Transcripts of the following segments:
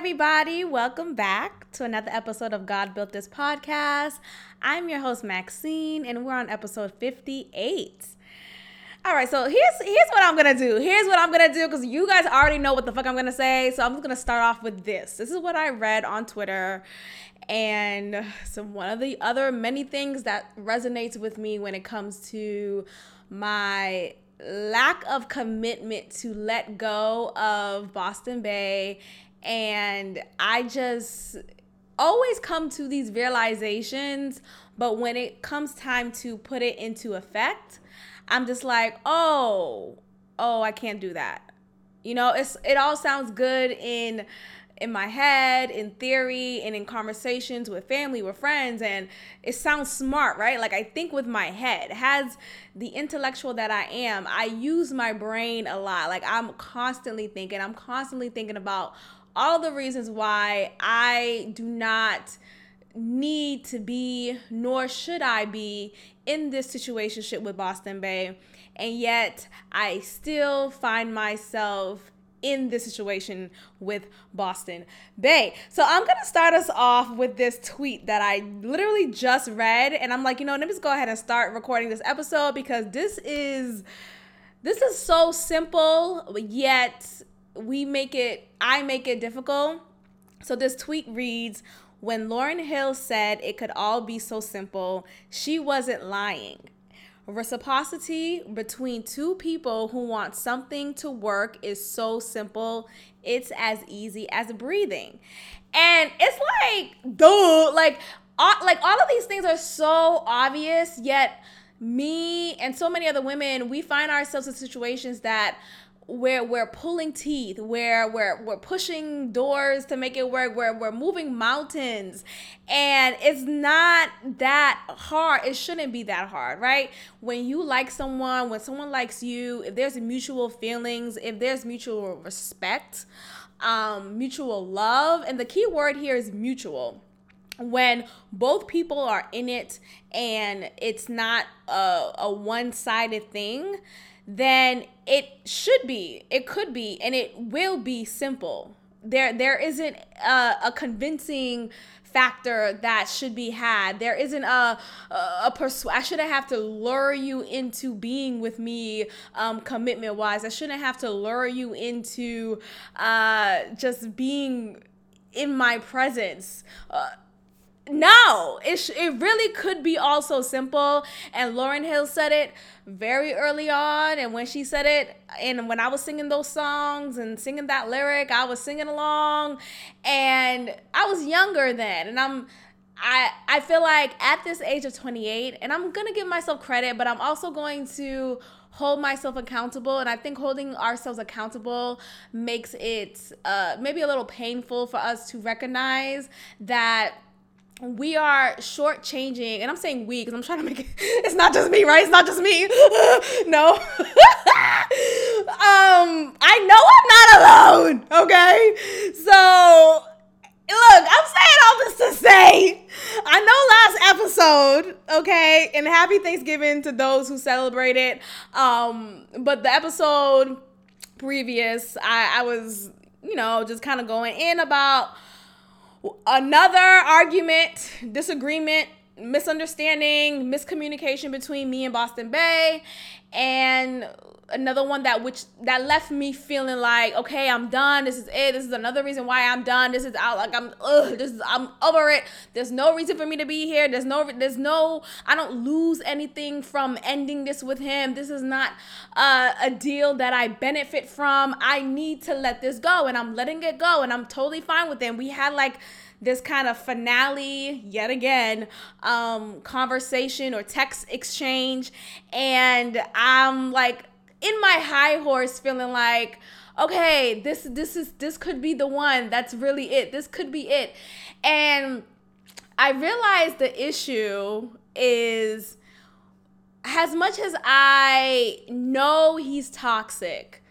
everybody. Welcome back to another episode of God Built This Podcast. I'm your host, Maxine, and we're on episode 58. All right, so here's here's what I'm gonna do. Here's what I'm gonna do because you guys already know what the fuck I'm gonna say. So I'm just gonna start off with this. This is what I read on Twitter, and some one of the other many things that resonates with me when it comes to my lack of commitment to let go of Boston Bay and I just always come to these realizations, but when it comes time to put it into effect, I'm just like, "Oh, oh, I can't do that." You know, it's it all sounds good in in my head, in theory, and in conversations with family, with friends, and it sounds smart, right? Like I think with my head. Has the intellectual that I am, I use my brain a lot. Like I'm constantly thinking, I'm constantly thinking about all the reasons why I do not need to be, nor should I be, in this situationship with Boston Bay. And yet, I still find myself in this situation with Boston Bay. So I'm gonna start us off with this tweet that I literally just read, and I'm like, you know, let me just go ahead and start recording this episode because this is this is so simple, yet we make it, I make it difficult. So this tweet reads, when Lauryn Hill said it could all be so simple, she wasn't lying. Reciprocity between two people who want something to work is so simple. It's as easy as breathing. And it's like, dude, like, uh, like all of these things are so obvious, yet me and so many other women, we find ourselves in situations that where we're pulling teeth, where we're we're pushing doors to make it work, where we're moving mountains. And it's not that hard. It shouldn't be that hard, right? When you like someone, when someone likes you, if there's mutual feelings, if there's mutual respect, um, mutual love, and the key word here is mutual when both people are in it and it's not a, a one-sided thing then it should be, it could be, and it will be simple. There, there isn't a, a convincing factor that should be had. There isn't a a, a persu- I shouldn't have to lure you into being with me um, commitment wise. I shouldn't have to lure you into uh, just being in my presence. Uh, no, it, sh- it really could be all so simple. And Lauryn Hill said it very early on. And when she said it, and when I was singing those songs and singing that lyric, I was singing along. And I was younger then. And I'm. I, I feel like at this age of 28, and I'm gonna give myself credit, but I'm also going to hold myself accountable. And I think holding ourselves accountable makes it uh, maybe a little painful for us to recognize that we are shortchanging, and I'm saying we because I'm trying to make it. It's not just me, right? It's not just me. no. um, I know I'm not alone. Okay, so look, I'm saying all this to say, I know last episode, okay, and happy Thanksgiving to those who celebrate it. Um, but the episode previous, I, I was, you know, just kind of going in about another argument, disagreement, misunderstanding, miscommunication between me and Boston Bay, and another one that which that left me feeling like okay i'm done this is it this is another reason why i'm done this is out like i'm ugh, this is i'm over it. There's no reason for me to be here there's no there's no i don't lose anything from ending this with him. This is not uh, a deal that i benefit from. I need to let this go and i'm letting it go and i'm totally fine with it. We had like this kind of finale yet again um conversation or text exchange and i'm like in my high horse feeling like okay this this is this could be the one that's really it. This could be it. And i realized the issue is as much as i know he's toxic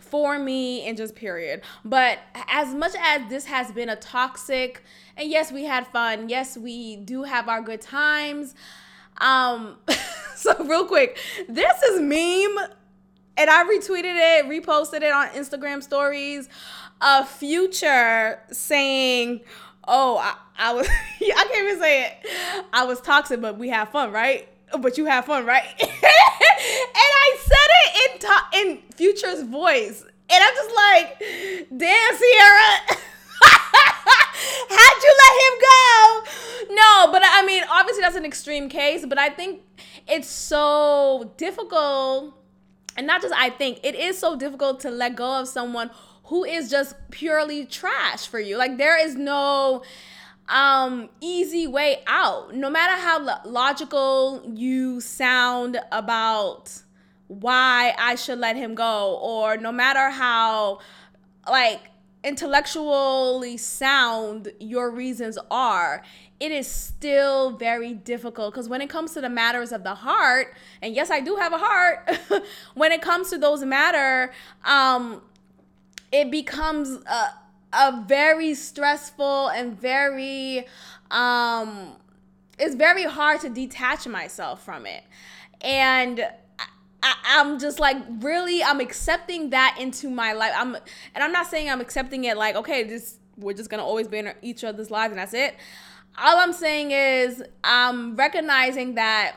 for me and just period but as much as this has been a toxic and yes we had fun. Yes we do have our good times. Um so real quick this is meme and I retweeted it, reposted it on Instagram stories. A future saying, "Oh, I, I was I can't even say it. I was toxic, but we have fun, right? But you have fun, right?" and I said it in to- in Future's voice, and I'm just like, "Damn, Ciara." How'd you let him go? No, but I mean, obviously that's an extreme case, but I think it's so difficult and not just I think it is so difficult to let go of someone who is just purely trash for you. Like there is no um easy way out. No matter how logical you sound about why I should let him go or no matter how like intellectually sound your reasons are, it is still very difficult because when it comes to the matters of the heart, and yes, I do have a heart, when it comes to those matter, um, it becomes a, a very stressful and very, um, it's very hard to detach myself from it. And I, am just like really I'm accepting that into my life. I'm and I'm not saying I'm accepting it like okay, this we're just gonna always be in each other's lives and that's it all I'm saying is I'm recognizing that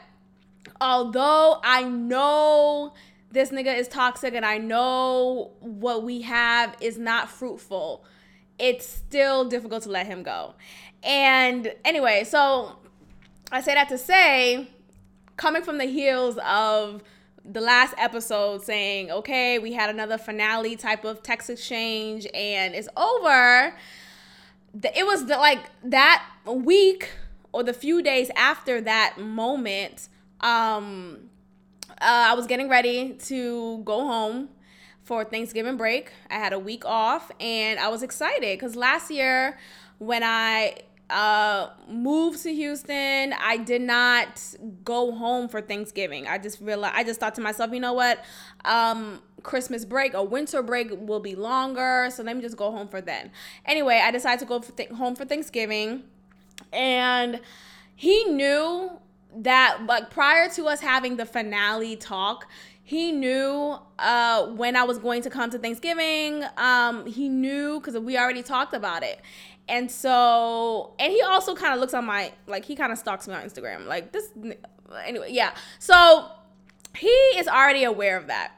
although I know this nigga is toxic and I know what we have is not fruitful, it's still difficult to let him go. And anyway, so I say that to say, coming from the heels of the last episode saying, okay, we had another finale type of text exchange and it's over. It was the, like that week or the few days after that moment um uh, i was getting ready to go home for thanksgiving break. I had a week off and i was excited because last year when i uh, moved to Houston. I did not go home for Thanksgiving. I just realized I just thought to myself, you know what? Um, Christmas break or winter break will be longer, so let me just go home for then. Anyway, I decided to go for th- home for Thanksgiving, and he knew that like prior to us having the finale talk, he knew uh, when I was going to come to Thanksgiving. Um, he knew because we already talked about it. And so, and he also kind of looks on my, like, he kind of stalks me on Instagram. Like, this, anyway, yeah. So, he is already aware of that.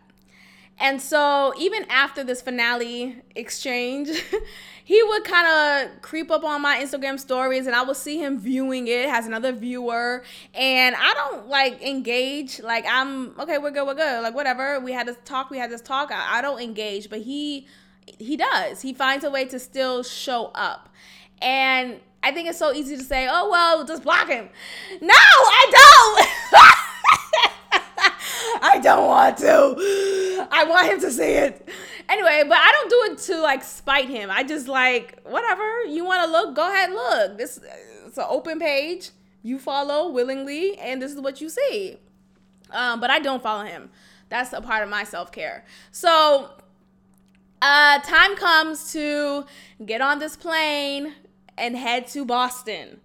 And so even after this finale exchange, he would kind of creep up on my Instagram stories and I would see him viewing it has another viewer. And I don't like engage. Like I'm okay, we're good, we're good. Like whatever. We had this talk, we had this talk. I, I don't engage, but he he does. He finds a way to still show up. And I think it's so easy to say, oh well, just block him. No, I don't. I don't want to. I want him to see it. Anyway, but I don't do it to like spite him. I just like whatever you want to look. Go ahead, look. This it's an open page. You follow willingly, and this is what you see. Um, but I don't follow him. That's a part of my self care. So, uh, time comes to get on this plane and head to Boston.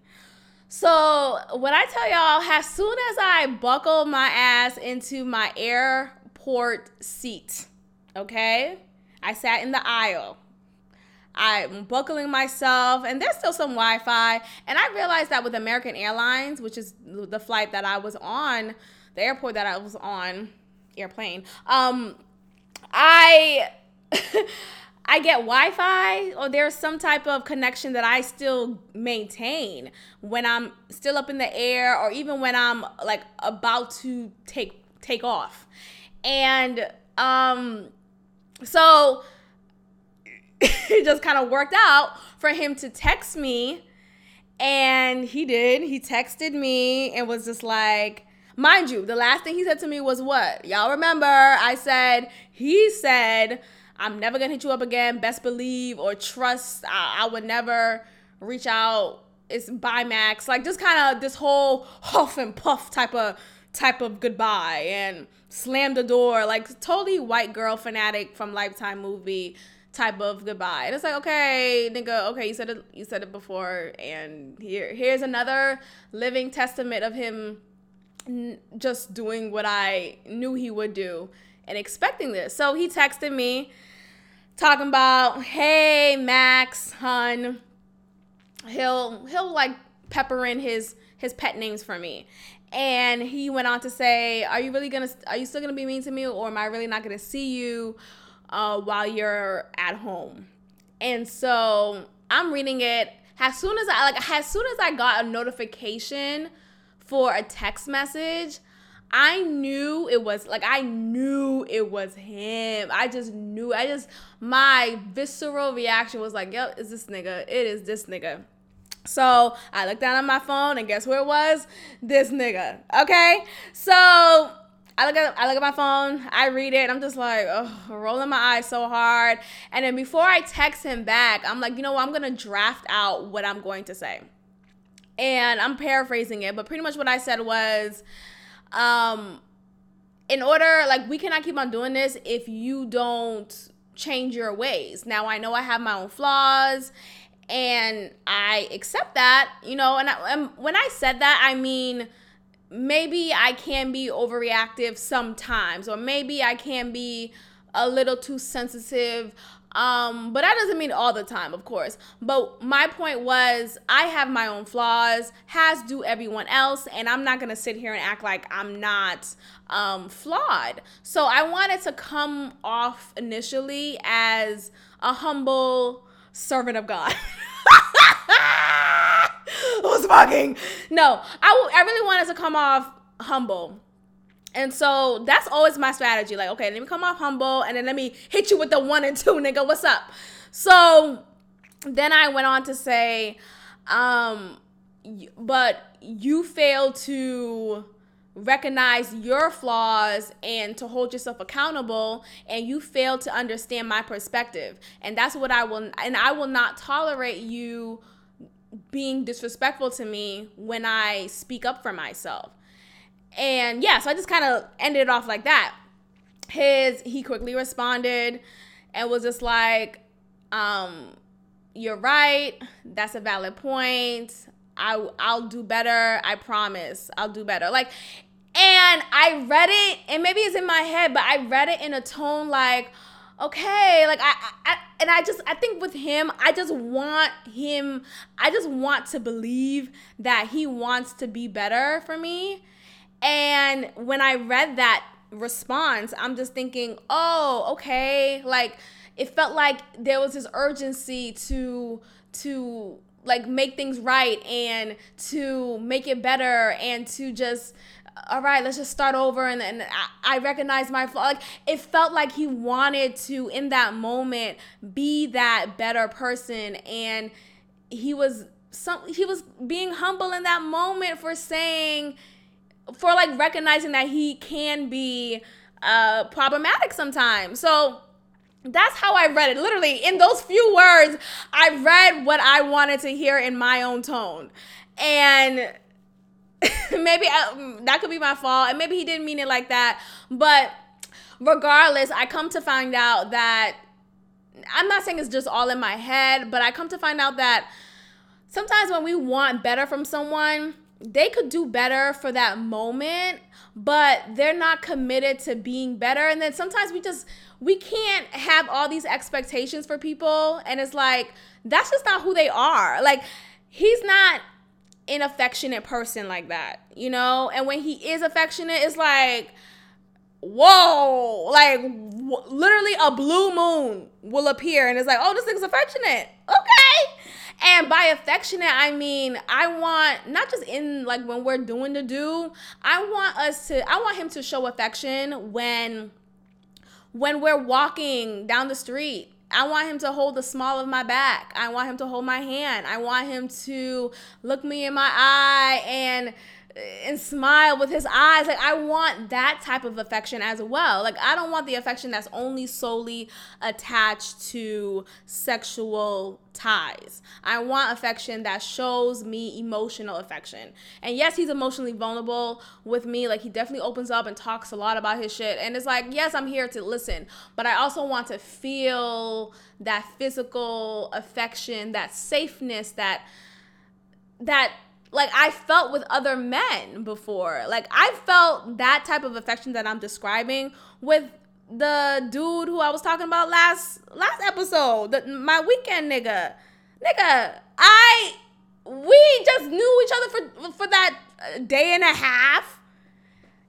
So when I tell y'all, as soon as I buckle my ass into my airport seat, okay, I sat in the aisle. I'm buckling myself, and there's still some Wi Fi. And I realized that with American Airlines, which is the flight that I was on, the airport that I was on, airplane, um, I. I get Wi Fi or there's some type of connection that I still maintain when I'm still up in the air or even when I'm like about to take take off. And um so it just kind of worked out for him to text me and he did. He texted me and was just like mind you, the last thing he said to me was what? Y'all remember I said he said I'm never gonna hit you up again. Best believe or trust. I, I would never reach out. It's bye max. Like just kind of this whole huff and puff type of type of goodbye and slam the door. Like totally white girl fanatic from Lifetime movie type of goodbye. And it's like, okay, nigga, okay, you said it you said it before and here here's another living testament of him just doing what I knew he would do and expecting this. So he texted me talking about, "Hey Max, hun." He'll he'll like pepper in his his pet names for me. And he went on to say, "Are you really gonna? Are you still gonna be mean to me, or am I really not gonna see you uh, while you're at home?" And so I'm reading it. As soon as I like, as soon as I got a notification for a text message, I knew it was like I knew it was him. I just knew. I just my visceral reaction was like, "Yo, is this nigga? It is this nigga." So I looked down on my phone and guess who it was? This nigga. Okay. So I look at I look at my phone, I read it, I'm just like, oh, rolling my eyes so hard. And then before I text him back, I'm like, you know what, I'm gonna draft out what I'm going to say. And I'm paraphrasing it, but pretty much what I said was, um, in order, like, we cannot keep on doing this if you don't change your ways. Now I know I have my own flaws and I accept that, you know. And, I, and when I said that, I mean maybe I can be overreactive sometimes, or maybe I can be a little too sensitive. Um, but that doesn't mean all the time, of course. But my point was, I have my own flaws, has do everyone else, and I'm not gonna sit here and act like I'm not um, flawed. So I wanted to come off initially as a humble servant of God. Who's fucking? No, I, w- I really wanted to come off humble. And so that's always my strategy. Like, okay, let me come off humble and then let me hit you with the one and two, nigga. What's up? So then I went on to say, um, but you fail to recognize your flaws and to hold yourself accountable and you fail to understand my perspective and that's what I will and I will not tolerate you being disrespectful to me when I speak up for myself. And yeah, so I just kind of ended it off like that. His he quickly responded and was just like um you're right. That's a valid point. I I'll do better. I promise. I'll do better. Like and I read it and maybe it's in my head, but I read it in a tone like okay like I, I and i just i think with him i just want him i just want to believe that he wants to be better for me and when i read that response i'm just thinking oh okay like it felt like there was this urgency to to like make things right and to make it better and to just all right, let's just start over. And I, I recognize my flaw. Like it felt like he wanted to, in that moment, be that better person. And he was some he was being humble in that moment for saying for like recognizing that he can be uh problematic sometimes. So that's how I read it. Literally, in those few words, I read what I wanted to hear in my own tone. And maybe I, uh, that could be my fault, and maybe he didn't mean it like that. But regardless, I come to find out that I'm not saying it's just all in my head, but I come to find out that sometimes when we want better from someone, they could do better for that moment, but they're not committed to being better. And then sometimes we just we can't have all these expectations for people and it's like that's just not who they are. Like he's not an affectionate person like that, you know? And when he is affectionate, it's like, whoa, like w- literally a blue moon will appear and it's like, oh, this thing's affectionate. Okay. And by affectionate, I mean, I want not just in like when we're doing the do, I want us to, I want him to show affection when when we're walking down the street I want him to hold the small of my back. I want him to hold my hand. I want him to look me in my eye and and smile with his eyes. Like I want that type of affection as well. Like I don't want the affection that's only solely attached to sexual ties. I want affection that shows me emotional affection. And yes, he's emotionally vulnerable with me. Like he definitely opens up and talks a lot about his shit. And it's like, yes, I'm here to listen, but I also want to feel that physical affection, that safeness, that that like I felt with other men before. Like I felt that type of affection that I'm describing with the dude who I was talking about last last episode, the, my weekend nigga. Nigga, I we just knew each other for for that day and a half.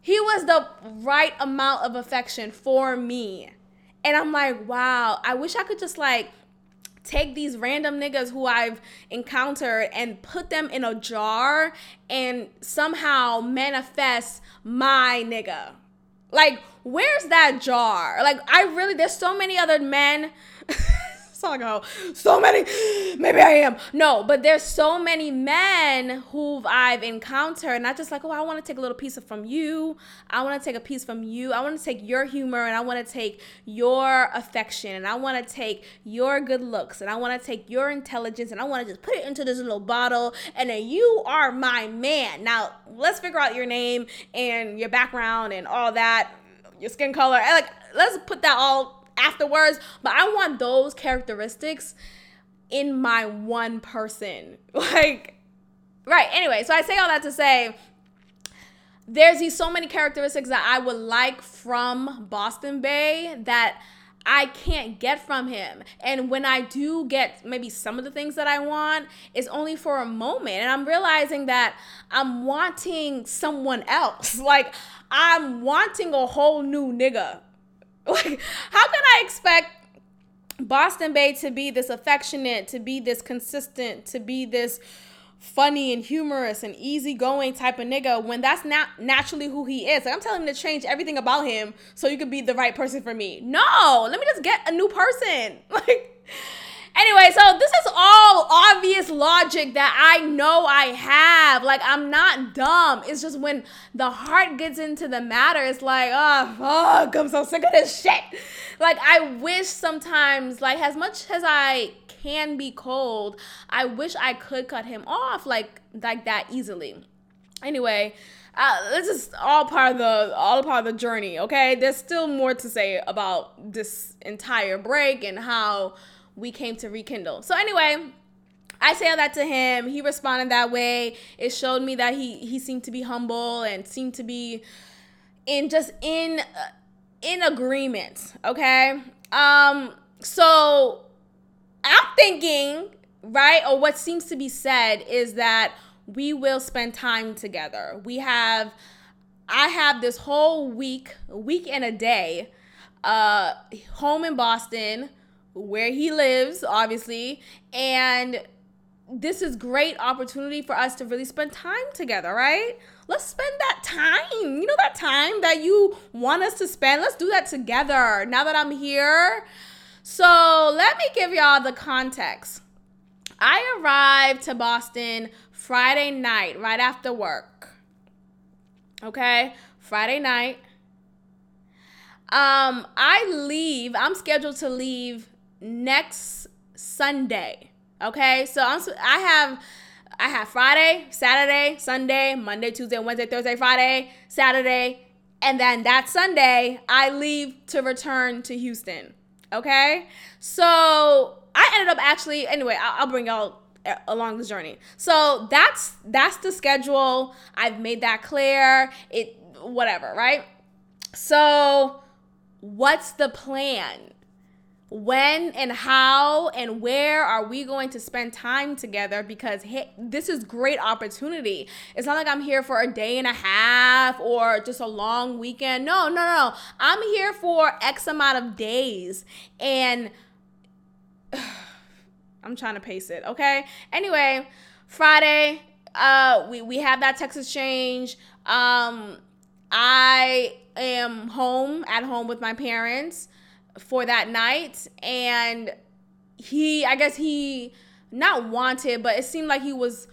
He was the right amount of affection for me. And I'm like, wow, I wish I could just like take these random niggas who I've encountered and put them in a jar and somehow manifest my nigga. Like, where's that jar? Like, I really, there's so many other men. oh, so many. Maybe I am. No, but there's so many men who I've encountered, not just like, oh, I want to take a little piece of from you. I want to take a piece from you. I want to take your humor and I want to take your affection and I want to take your good looks and I want to take your intelligence and I want to just put it into this little bottle and then you are my man. Now, let's figure out your name and your background and all that, your skin color. Like, let's put that all afterwards. But I want those characteristics in my one person. Like, right. Anyway, so I say all that to say there's these so many characteristics that I would like from Boston Bay that I can't get from him. And when I do get maybe some of the things that I want, it's only for a moment. And I'm realizing that I'm wanting someone else. Like, I'm wanting a whole new nigga. Like, how can I expect Boston Bay to be this affectionate, to be this consistent, to be this funny and humorous and easygoing type of nigga when that's not naturally who he is. Like I'm telling him to change everything about him so you could be the right person for me. No, let me just get a new person. Like Anyway, so this is all obvious logic that I know I have. Like, I'm not dumb. It's just when the heart gets into the matter, it's like, oh, fuck, I'm so sick of this shit. Like, I wish sometimes, like, as much as I can be cold, I wish I could cut him off like like that easily. Anyway, uh, this is all part of the all part of the journey. Okay, there's still more to say about this entire break and how we came to rekindle. So anyway, I say all that to him. He responded that way. It showed me that he he seemed to be humble and seemed to be in just in uh, in agreement. Okay. Um. So I'm thinking right, or what seems to be said is that we will spend time together. We have. I have this whole week, week and a day, uh, home in Boston where he lives, obviously, and this is great opportunity for us to really spend time together, right? Let's spend that time. You know that time that you want us to spend. Let's do that together. Now that I'm here. So, let me give y'all the context. I arrived to Boston Friday night right after work. Okay? Friday night. Um, I leave. I'm scheduled to leave next Sunday. Okay, so I'm I have I have Friday, Saturday, Sunday, Monday, Tuesday, Wednesday, Thursday, Friday, Saturday, and then that Sunday I leave to return to Houston. Okay, so I ended up actually anyway. I'll, I'll bring y'all uh, along the journey. So that's that's the schedule. I've made that clear. It whatever, right? So what's the plan? When and how and where are we going to spend time together? Because hey, this is great opportunity. It's not like i'm here for a day and a half or just a long weekend. No no no. I'm here for x amount of days. And i'm trying to pace it okay? Anyway friday uh we, we have that text exchange um i am home at home with my parents for that night and he I guess he not wanted but it seemed like he was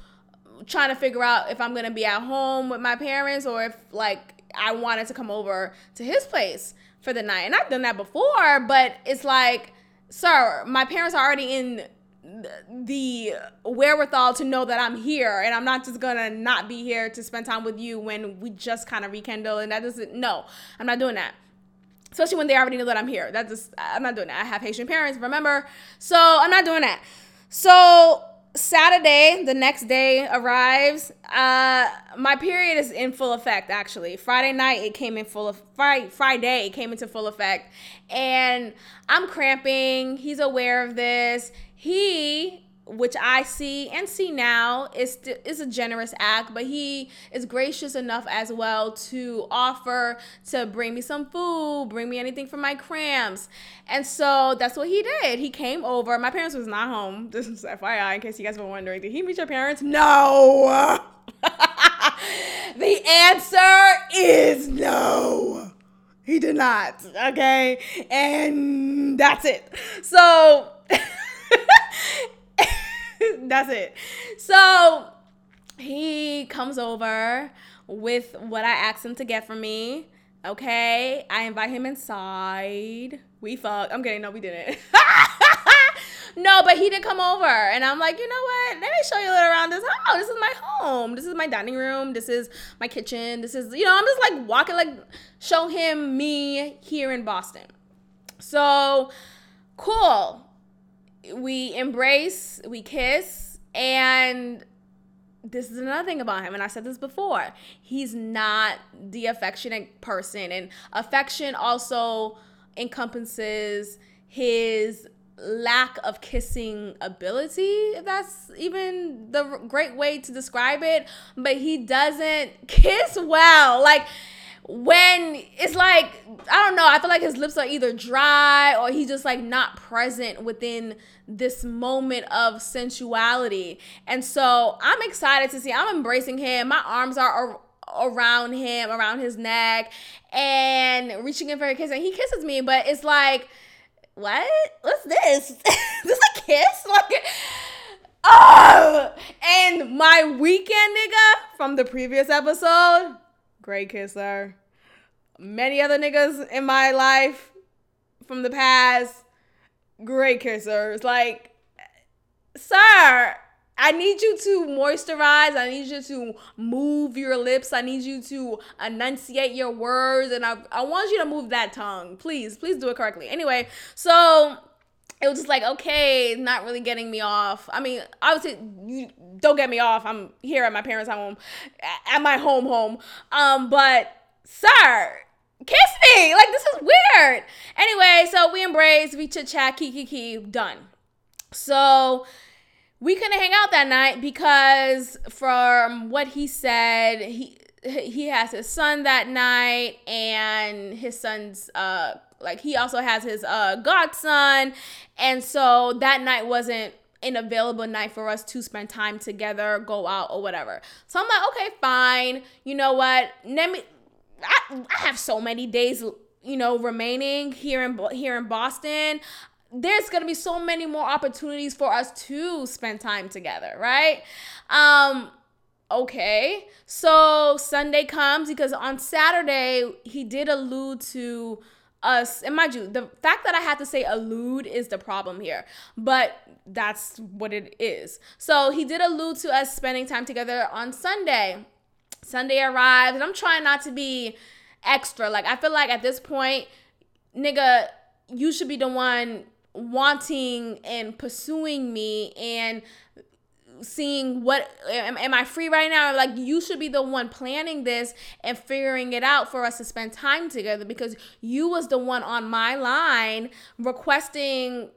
trying to figure out if I'm going to be at home with my parents or if like I wanted to come over to his place for the night. And I've done that before, but it's like, sir, my parents are already in the wherewithal to know that I'm here and I'm not just gonna not be here to spend time with you when we just kind of rekindle and that doesn't no I'm not doing that especially when they already know that I'm here. That's just I'm not doing that. I have Haitian parents, remember? So I'm not doing that. So Saturday, the next day arrives. Uh, my period is in full effect. Actually, Friday night it came in full of Friday. Friday it came into full effect, and I'm cramping. He's aware of this. He which I see and see now is is a generous act, but he is gracious enough as well to offer to bring me some food, bring me anything for my cramps, and so that's what he did. He came over. My parents was not home. This is FYI, in case you guys were wondering. Did he meet your parents? No. the answer is no. He did not. Okay, and that's it. So. That's it. So he comes over with what I asked him to get for me. Okay. I invite him inside. We fuck. I'm kidding. No, we didn't. no, but he did come over. And I'm like, you know what? Let me show you a little around this house. This is my home. This is my dining room. This is my kitchen. This is, you know, I'm just like walking, like, show him me here in Boston. So, cool we embrace, we kiss, and this is another thing about him, and I said this before. He's not the affectionate person, and affection also encompasses his lack of kissing ability, if that's even the great way to describe it. But he doesn't kiss well. Like, when it's like I don't know, I feel like his lips are either dry or he's just like not present within this moment of sensuality. And so I'm excited to see. I'm embracing him. My arms are around him, around his neck, and reaching in for a kiss. And he kisses me, but it's like, what? What's this? this a kiss? Like, oh! And my weekend nigga from the previous episode, great kisser many other niggas in my life from the past, great kissers. Like, sir, I need you to moisturize. I need you to move your lips. I need you to enunciate your words. And I, I want you to move that tongue. Please, please do it correctly. Anyway, so it was just like, okay, not really getting me off. I mean, obviously, you don't get me off. I'm here at my parents' home, at my home home. Um, but sir, kiss me. Like this is weird. Anyway, so we embrace, we chit chat, kiki kiki, done. So we couldn't hang out that night because from what he said, he he has his son that night and his son's uh like he also has his uh godson and so that night wasn't an available night for us to spend time together, go out or whatever. So I'm like, okay, fine. You know what? Let me I, I have so many days, you know, remaining here in here in Boston. There's gonna be so many more opportunities for us to spend time together, right? Um, okay. So Sunday comes because on Saturday he did allude to us and mind you the fact that i have to say allude is the problem here but that's what it is so he did allude to us spending time together on sunday Sunday arrives, and I'm trying not to be extra. Like, I feel like at this point, nigga, you should be the one wanting and pursuing me and seeing what am, am, I free right now? Like you should be the one planning this and figuring it out for us to spend time together because you was the one on my line requesting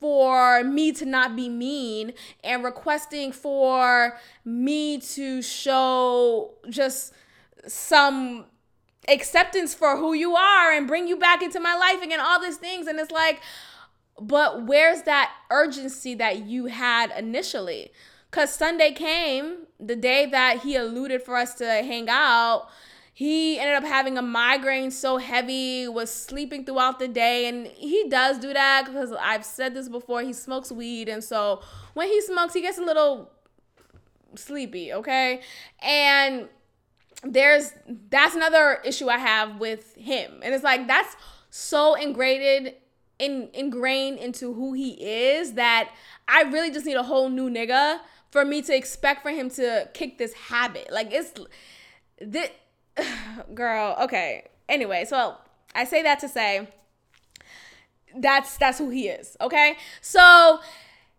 for me to not be mean and requesting for me to show just some acceptance for who you are and bring you back into my life again, all these things. And it's like, but where's that urgency that you had initially? Because Sunday came, the day that he alluded for us to hang out he ended up having a migraine so heavy, was sleeping throughout the day. And he does do that because I've said this before. He smokes weed. And so when he smokes, he gets a little sleepy, okay? And there's that's another issue I have with him. And it's like that's so ingrained in ingrained into who he is that I really just need a whole new nigga for me to expect for him to kick this habit. Like it's this girl, okay. Anyway, so I say that to say that's that's who he is, okay? So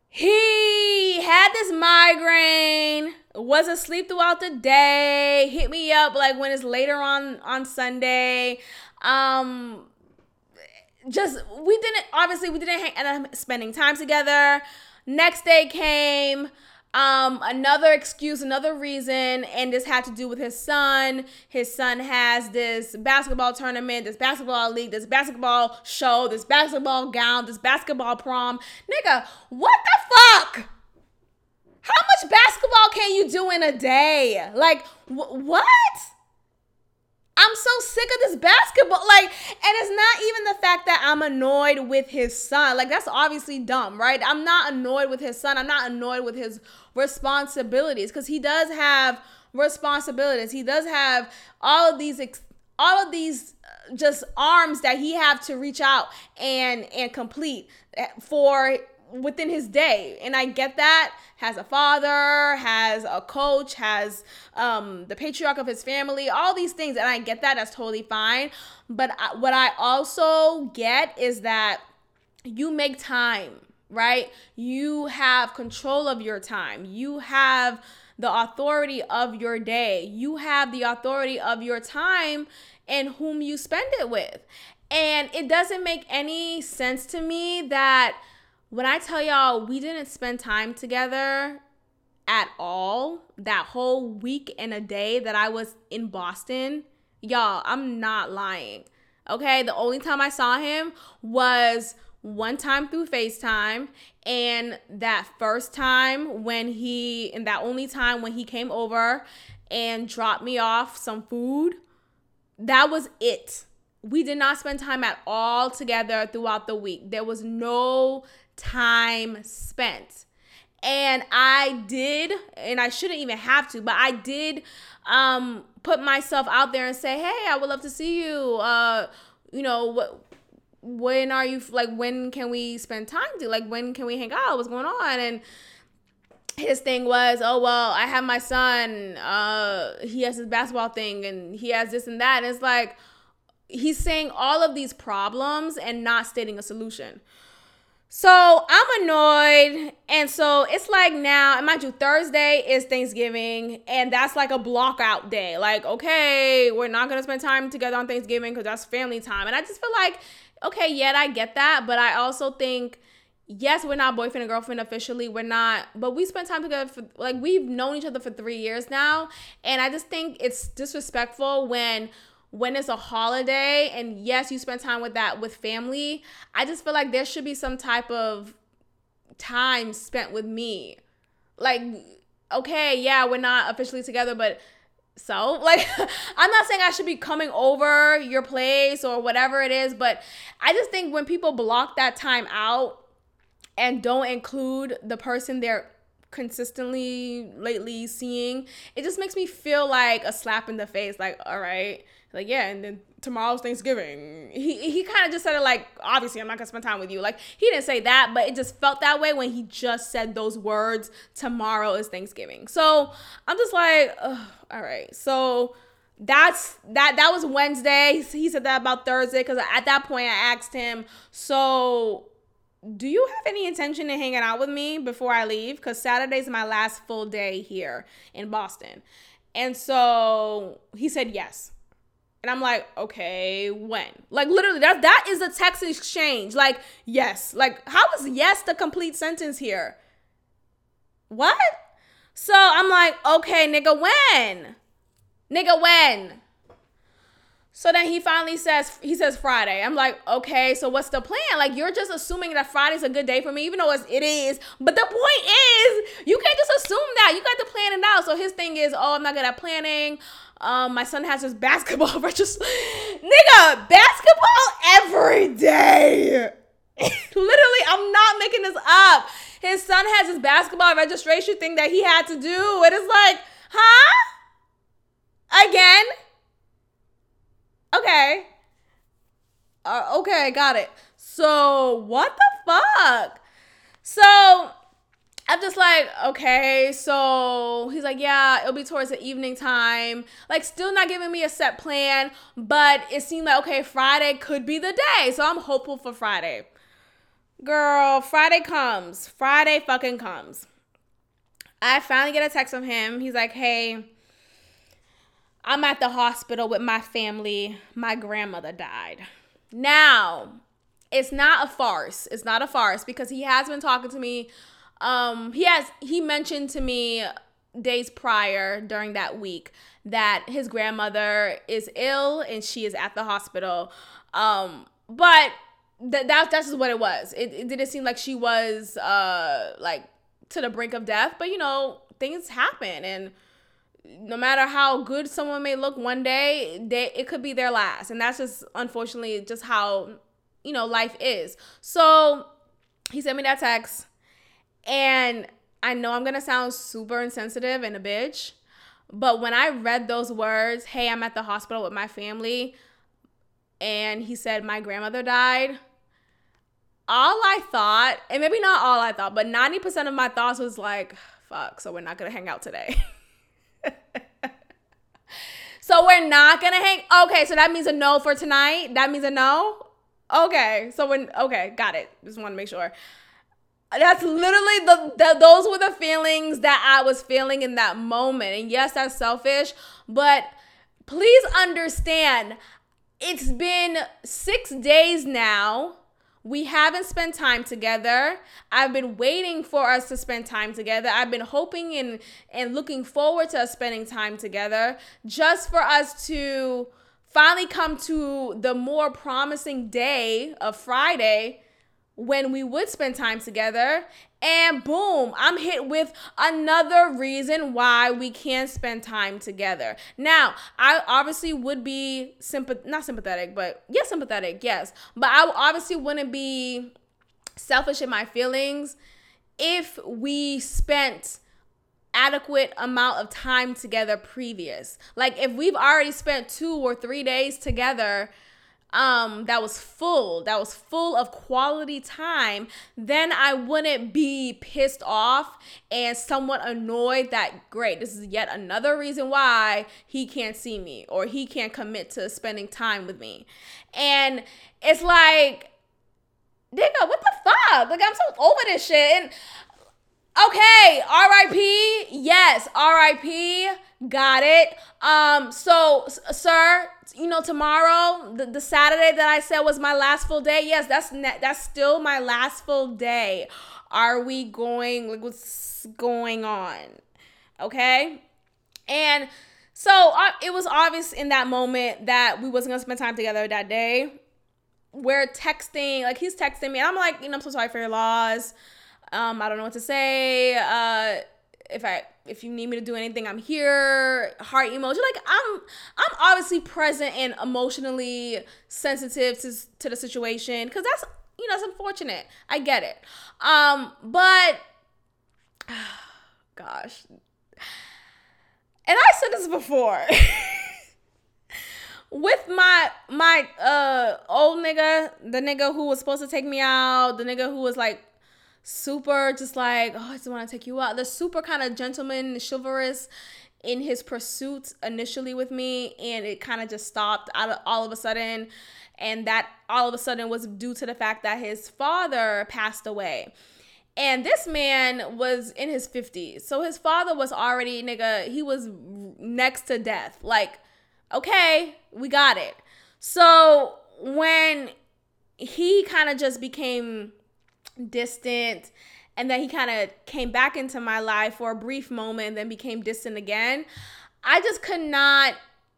he had this migraine was asleep throughout the day hit me up like when it's later on on sunday um just we didn't obviously we didn't hang, end up spending time together next day came um another excuse another reason and this had to do with his son. His son has this basketball tournament this basketball league this basketball show this basketball gown this basketball prom. Nigga what the fuck? How much basketball can you do in a day? Like wh- what I'm so sick of this basketball. Like, and it's not even the fact that I'm annoyed with his son. Like, that's obviously dumb, right? I'm not annoyed with his son. I'm not annoyed with his responsibilities because he does have responsibilities. He does have all of these ex- all of these uh, just arms that he have to reach out and and complete eh, for within his day. And i get that. Has a father has a coach has um, the patriarch of his family all these things. And i get that. That's totally fine. But I, what i also get is that you make time right? You have control of your time. You have the authority of your day. You have the authority of your time and whom you spend it with. And it doesn't make any sense to me that when I tell y'all we didn't spend time together at all that whole week and a day that I was in Boston, y'all, I'm not lying. Okay, the only time I saw him was one time through FaceTime, and that first time when he, and that only time when he came over and dropped me off some food. That was it. We did not spend time at all together throughout the week. There was no time spent. And I did, and I shouldn't even have to, but I did um, put myself out there and say, hey, I would love to see you. Uh, you know, what when are you like when can we spend time to like when can we hang out? What's going on? And his thing was oh well i have my son. Uh he has his basketball thing and he has this and that. And it's like he's saying all of these problems and not stating a solution so I'm annoyed. And so it's like now, mind you, Thursday is Thanksgiving, and that's like a block out day. Like, okay, we're not gonna spend time together on Thanksgiving because that's family time. And I just feel like, okay, yet I get that, but I also think, yes, we're not boyfriend and girlfriend officially. We're not, but we spent time together for like we've known each other for three years now. And I just think it's disrespectful when when it's a holiday and yes you spend time with that with family i just feel like there should be some type of time spent with me. Like okay yeah we're not officially together but so like i'm not saying i should be coming over your place or whatever it is but i just think when people block that time out and don't include the person they're consistently lately seeing it just makes me feel like a slap in the face like all right like yeah and then tomorrow's thanksgiving. He he kind of just said it like obviously i'm not gonna spend time with you. Like he didn't say that but it just felt that way when he just said those words tomorrow is thanksgiving. So i'm just like all right. So that's that that was wednesday. He said that about thursday because at that point i asked him so do you have any intention of hanging out with me before i leave? Because saturday's my last full day here in boston. And so he said yes and I'm like, okay, when? Like literally, that that is a text exchange. Like, yes. Like, how is yes the complete sentence here? What? So I'm like, okay, nigga, when? Nigga, when? So then he finally says, he says Friday. I'm like, okay, so what's the plan? Like, you're just assuming that Friday's a good day for me, even though it is. But the point is, you can't just assume that. You got to plan it out. So his thing is, oh, I'm not good at planning. Um, my son has his basketball registration. Nigga, basketball every day. Literally, I'm not making this up. His son has his basketball registration thing that he had to do. It is like, huh? Again? Okay. Uh, okay, got it. So, what the fuck? So, I'm just like, okay, so he's like, yeah, it'll be towards the evening time. Like, still not giving me a set plan, but it seemed like, okay, Friday could be the day. So I'm hopeful for Friday. Girl, Friday comes. Friday fucking comes. I finally get a text from him. He's like, hey, I'm at the hospital with my family. My grandmother died. Now, it's not a farce. It's not a farce because he has been talking to me. Um, he has he mentioned to me days prior during that week that his grandmother is ill and she is at the hospital. Um, but that that that's just what it was. It, it didn't seem like she was uh like to the brink of death, but you know things happen and no matter how good someone may look one day, they it could be their last, and that's just unfortunately just how you know life is. So he sent me that text, and I know I'm gonna sound super insensitive and a bitch, but when I read those words, "Hey, I'm at the hospital with my family," and he said my grandmother died. All I thought, and maybe not all I thought, but 90% of my thoughts was like, fuck, so we're not gonna hang out today. so we're not gonna hang. Okay, so that means a no for tonight. That means a no. Okay, so when okay, got it. Just want to make sure. That's literally the, the those were the feelings that I was feeling in that moment. And yes, that's selfish, but please understand it's been 6 days now we haven't spent time together. I've been waiting for us to spend time together. I've been hoping and and looking forward to us spending time together just for us to finally come to the more promising day of Friday when we would spend time together. And boom, I'm hit with another reason why we can't spend time together. Now, I obviously would be sympath not sympathetic, but yes, sympathetic, yes. But I obviously wouldn't be selfish in my feelings if we spent adequate amount of time together previous. Like if we've already spent 2 or 3 days together, um that was full that was full of quality time then i wouldn't be pissed off and somewhat annoyed that great this is yet another reason why he can't see me or he can't commit to spending time with me. And it's like nigga what the fuck? Like i'm so over this shit. And okay rip yes rip got it um so sir you know, tomorrow, the, the Saturday that I said was my last full day. Yes, that's ne- that's still my last full day. Are we going? Like, what's going on? Okay, and so uh, it was obvious in that moment that we wasn't gonna spend time together that day. We're texting, like he's texting me, and I'm like, you know, I'm so sorry for your loss. Um, I don't know what to say. Uh, if I if you need me to do anything, I'm here. Heart emoji. Like I'm I'm obviously present and emotionally sensitive to to the situation because that's you know it's unfortunate. I get it. Um, but gosh, and I said this before. with my my uh old nigga, the nigga who was supposed to take me out, the nigga who was like super just like, oh, I just want to take you out. The super kind of gentleman, chivalrous in his pursuit initially with me, and it kind of just stopped out of all of a sudden. And that all of a sudden was due to the fact that his father passed away. And this man was in his 50s. So his father was already, nigga, he was next to death. Like, okay, we got it. So when he kind of just became distant and then he kind of came back into my life for a brief moment and then became distant again. I just could not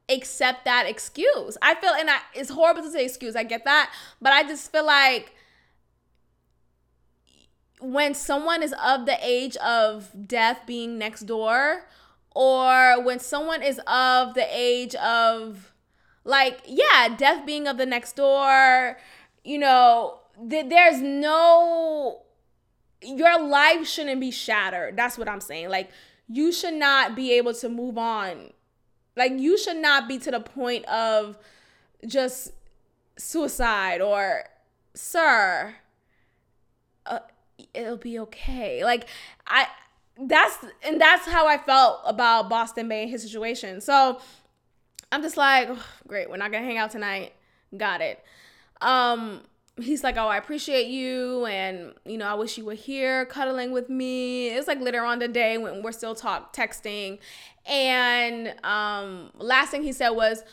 accept that excuse. I feel and I, it's horrible to say excuse i get that but i just feel like when someone is of the age of death being next door or when someone is of the age of like yeah death being of the next door you know th- there's no your life shouldn't be shattered. That's what I'm saying. Like you should not be able to move on. Like you should not be to the point of just suicide or sir uh, it'll be okay. Like I that's and that's how I felt about Boston Bay and his situation. So I'm just like, oh, great, we're not gonna hang out tonight. Got it. Um, he's like, "Oh, I appreciate you, and you know, I wish you were here, cuddling with me." It's like later on the day when we're still talk texting, and um, last thing he said was,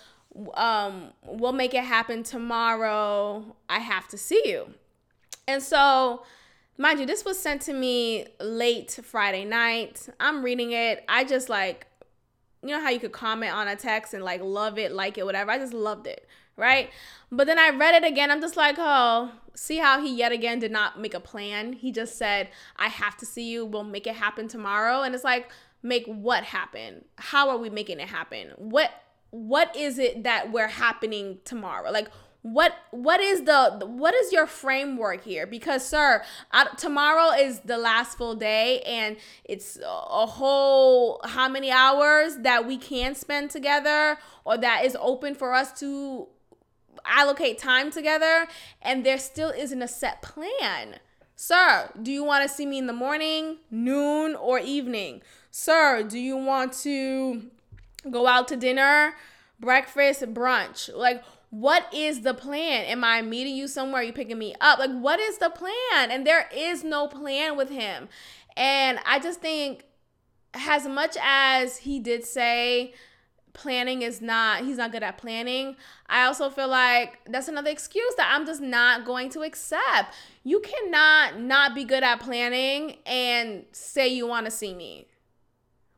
um, "We'll make it happen tomorrow. I have to see you," and so. Mind you, this was sent to me late Friday night. I'm reading it. I just like, you know how you could comment on a text and like love it, like it, whatever. I just loved it, right? But then I read it again. I'm just like, oh, see how he yet again did not make a plan. He just said, I have to see you. We'll make it happen tomorrow. And it's like, make what happen? How are we making it happen? What what is it that we're happening tomorrow? Like what what is the what is your framework here because sir I, tomorrow is the last full day and it's a whole how many hours that we can spend together or that is open for us to allocate time together and there still isn't a set plan. Sir, do you want to see me in the morning, noon, or evening? Sir, do you want to go out to dinner, breakfast, brunch? Like, what is the plan? Am I meeting you somewhere? Are you picking me up? Like, what is the plan? And there is no plan with him. And I just think, as much as he did say, planning is not he's not good at planning. I also feel like that's another excuse that i'm just not going to accept. You cannot not be good at planning and say you want to see me.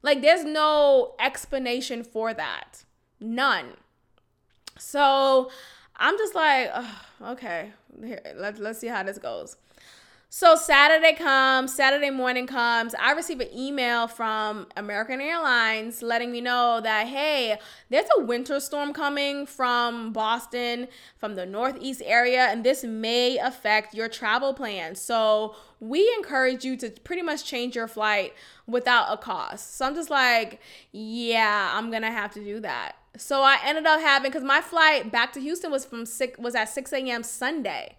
Like there's no explanation for that. None. So i'm just like okay here let's let's see how this goes so Saturday comes, Saturday morning comes. I receive an email from American Airlines letting me know that hey, there's a winter storm coming from Boston, from the Northeast area, and this may affect your travel plans. So we encourage you to pretty much change your flight without a cost. So I'm just like, yeah, I'm gonna have to do that. So I ended up having because my flight back to Houston was from six was at 6 a.m. Sunday.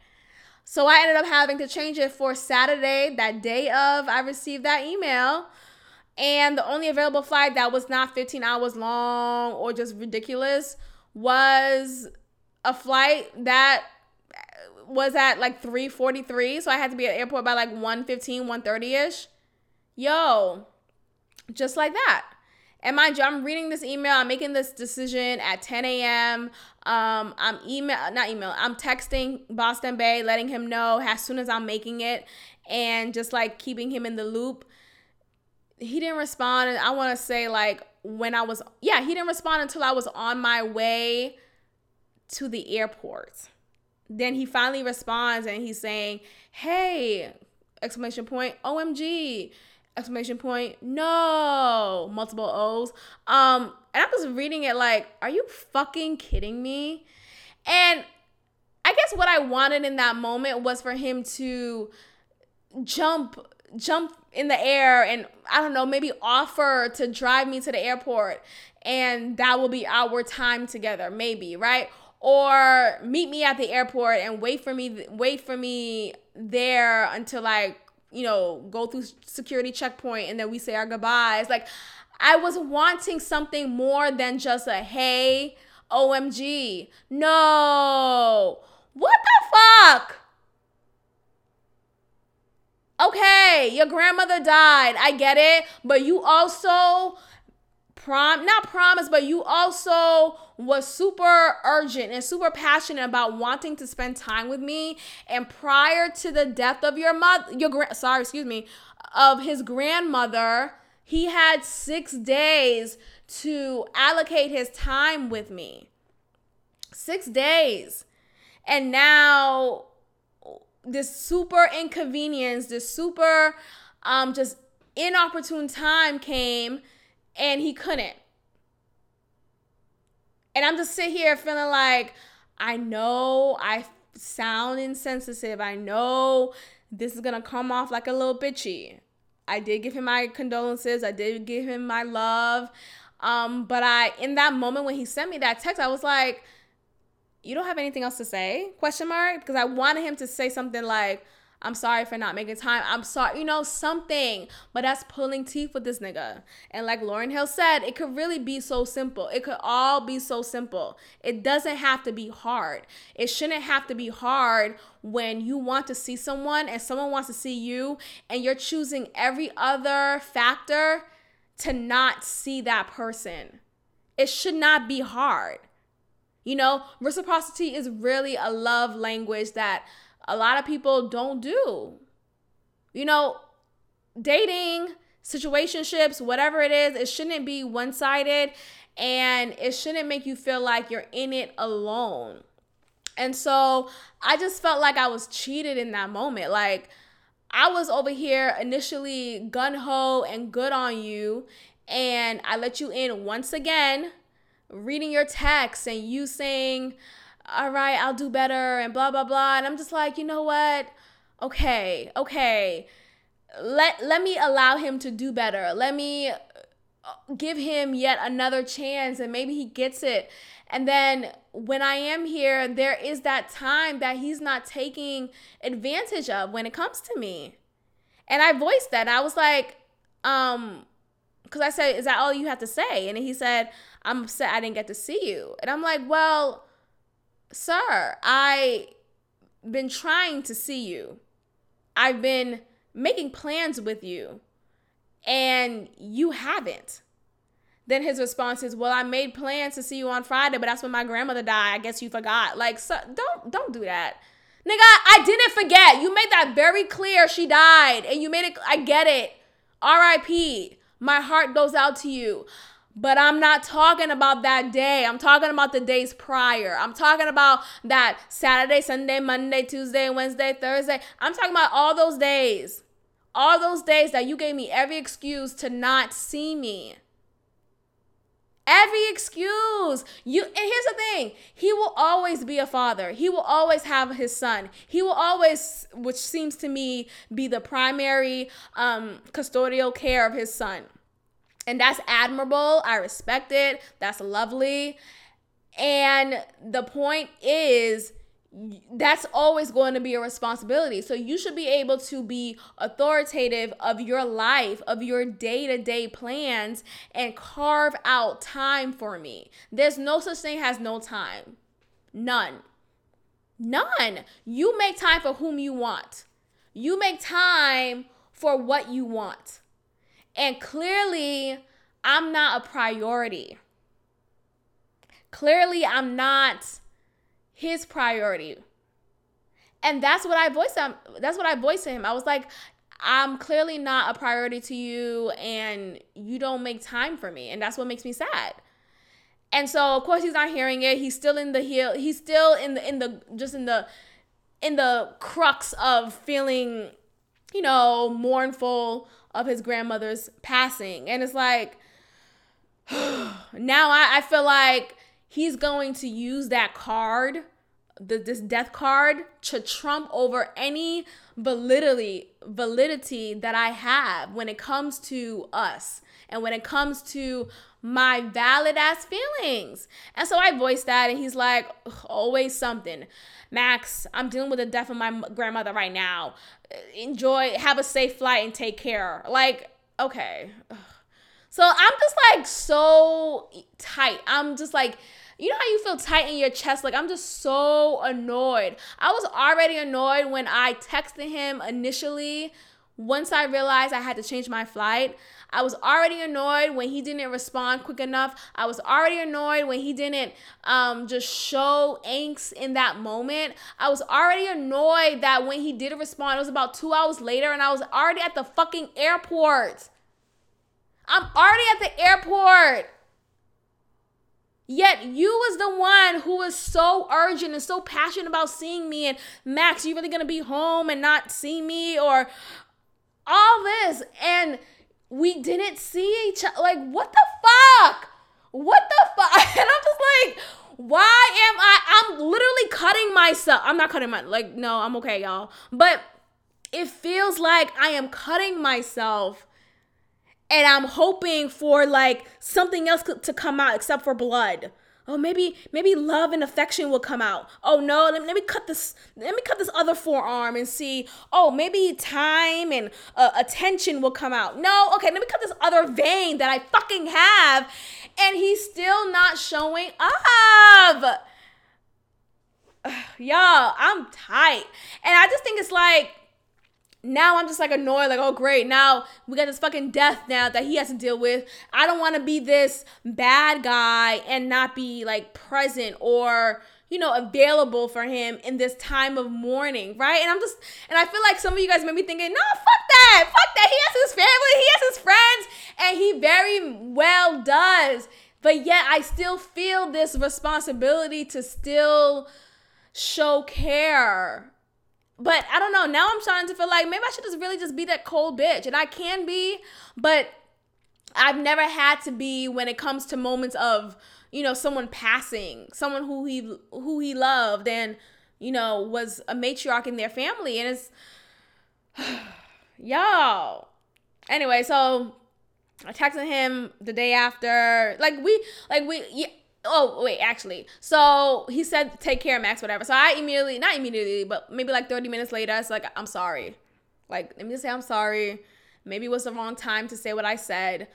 So I ended up having to change it for Saturday, that day of I received that email. And the only available flight that was not 15 hours long or just ridiculous was a flight that was at like 3:43, so I had to be at the airport by like 1:15, 1:30ish. Yo, just like that. And mind you, I'm reading this email. I'm making this decision at 10 a.m. Um, I'm email, not email. I'm texting Boston Bay, letting him know as soon as I'm making it, and just like keeping him in the loop. He didn't respond, and I want to say like when I was, yeah, he didn't respond until I was on my way to the airport. Then he finally responds, and he's saying, "Hey!" Exclamation point! OMG! Exclamation point. No. Multiple o's. Um and i was reading it like are you fucking kidding me? And i guess what i wanted in that moment was for him to jump jump in the air and i don't know maybe offer to drive me to the airport and that will be our time together maybe right? Or meet me at the airport and wait for me wait for me there until I you know, go through security checkpoint and then we say our goodbyes. Like I was wanting something more than just a hey, OMG. No. What the fuck? Okay, your grandmother died. I get it, but you also prom not promise but you also was super urgent and super passionate about wanting to spend time with me. And prior to the death of your mother your grand sorry excuse me of his grandmother he had 6 days to allocate his time with me. 6 days. And now this super inconvenience this super um just inopportune time came and he couldn't. And I'm just sitting here feeling like I know I sound insensitive. I know this is gonna come off like a little bitchy. I did give him my condolences. I did give him my love. Um, but I in that moment when he sent me that text, I was like, "You don't have anything else to say?" Question mark. Because I wanted him to say something like, I'm sorry for not making time. I'm sorry, you know, something. But that's pulling teeth with this nigga. And like Lauryn Hill said, it could really be so simple. It could all be so simple. It doesn't have to be hard. It shouldn't have to be hard when you want to see someone and someone wants to see you and you're choosing every other factor to not see that person. It should not be hard. You know, reciprocity is really a love language that a lot of people don't do. You know, dating, situationships, whatever it is, it shouldn't be one sided and it shouldn't make you feel like you're in it alone. And so I just felt like I was cheated in that moment. Like, I was over here initially gun ho and good on you, and I let you in once again, reading your text and you saying, all right, I'll do better and blah blah blah. And I'm just like, you know what? Okay, okay. Let let me allow him to do better. Let me uh, give him yet another chance and maybe he gets it. And then when I am here, there is that time that he's not taking advantage of when it comes to me. And I voiced that. I was like, um, because I said, Is that all you have to say? And he said, I'm upset I didn't get to see you. And I'm like, Well, sir, I been trying to see you. I've been making plans with you and you haven't. Then his response is, "Well, I made plans to see you on Friday, but that's when my grandmother died. I guess you forgot." Like, so, don't don't do that. Nigga, I didn't forget. You made that very clear. She died, and you made it. I get it. R.I.P. My heart goes out to you. But I'm not talking about that day. I'm talking about the days prior. I'm talking about that Saturday, Sunday, Monday, Tuesday, Wednesday, Thursday. I'm talking about all those days. All those days that you gave me every excuse to not see me. Every excuse. You and here's the thing. He will always be a father. He will always have his son. He will always which seems to me be the primary um custodial care of his son. And that's admirable. I respect it. That's lovely. And the point is, that's always going to be a responsibility. So you should be able to be authoritative of your life, of your day to day plans, and carve out time for me. There's no such thing as no time. None. None. You make time for whom you want. You make time for what you want. And clearly, I'm not a priority. Clearly, I'm not his priority. And that's what I voiced him. That's what I voiced to him. I was like, I'm clearly not a priority to you and you don't make time for me. And that's what makes me sad. And so of course he's not hearing it. He's still in the heel. He's still in the in the just in the in the crux of feeling, you know, mournful of his grandmother's passing. And it's like, now I, I feel like he's going to use that card, the, this death card, to trump over any validity validity that I have when it comes to us and when it comes to my valid ass feelings. And so I voiced that, and he's like, always something. Max, I'm dealing with the death of my grandmother right now. Enjoy, have a safe flight, and take care. Like, okay. So I'm just like so tight. I'm just like, you know how you feel tight in your chest? Like, I'm just so annoyed. I was already annoyed when I texted him initially. Once I realized I had to change my flight, I was already annoyed when he didn't respond quick enough. I was already annoyed when he didn't um, just show angst in that moment. I was already annoyed that when he did respond, it was about two hours later and I was already at the fucking airport. I'm already at the airport. Yet you was the one who was so urgent and so passionate about seeing me and Max, you really gonna be home and not see me or all this and we didn't see each other. Like, what the fuck? What the fuck? And I'm just like, why am I? I'm literally cutting myself. I'm not cutting my, like, no, I'm okay, y'all. But it feels like I am cutting myself and I'm hoping for like something else to come out except for blood. Oh maybe maybe love and affection will come out. Oh no let, let me cut this let me cut this other forearm and see. Oh maybe time and uh, attention will come out. No okay let me cut this other vein that i fucking have. And he's still not showing up. Y'all i'm tight. And i just think it's like now I'm just like annoyed, like, oh great, now we got this fucking death now that he has to deal with. I don't want to be this bad guy and not be like present or you know available for him in this time of mourning, right? And I'm just and I feel like some of you guys may be thinking, no, fuck that, fuck that. He has his family, he has his friends, and he very well does. But yet I still feel this responsibility to still show care but I don't know. Now I'm starting to feel like maybe I should just really just be that cold bitch. And I can be, but I've never had to be when it comes to moments of, you know, someone passing, someone who he who he loved and, you know, was a matriarch in their family. And it's y'all. Anyway, so I texted him the day after. Like we like we yeah, Oh wait, actually, so he said take care, Max, whatever. So I immediately, not immediately, but maybe like thirty minutes later, it's like I'm sorry. Like let me just say I'm sorry. Maybe it was the wrong time to say what I said.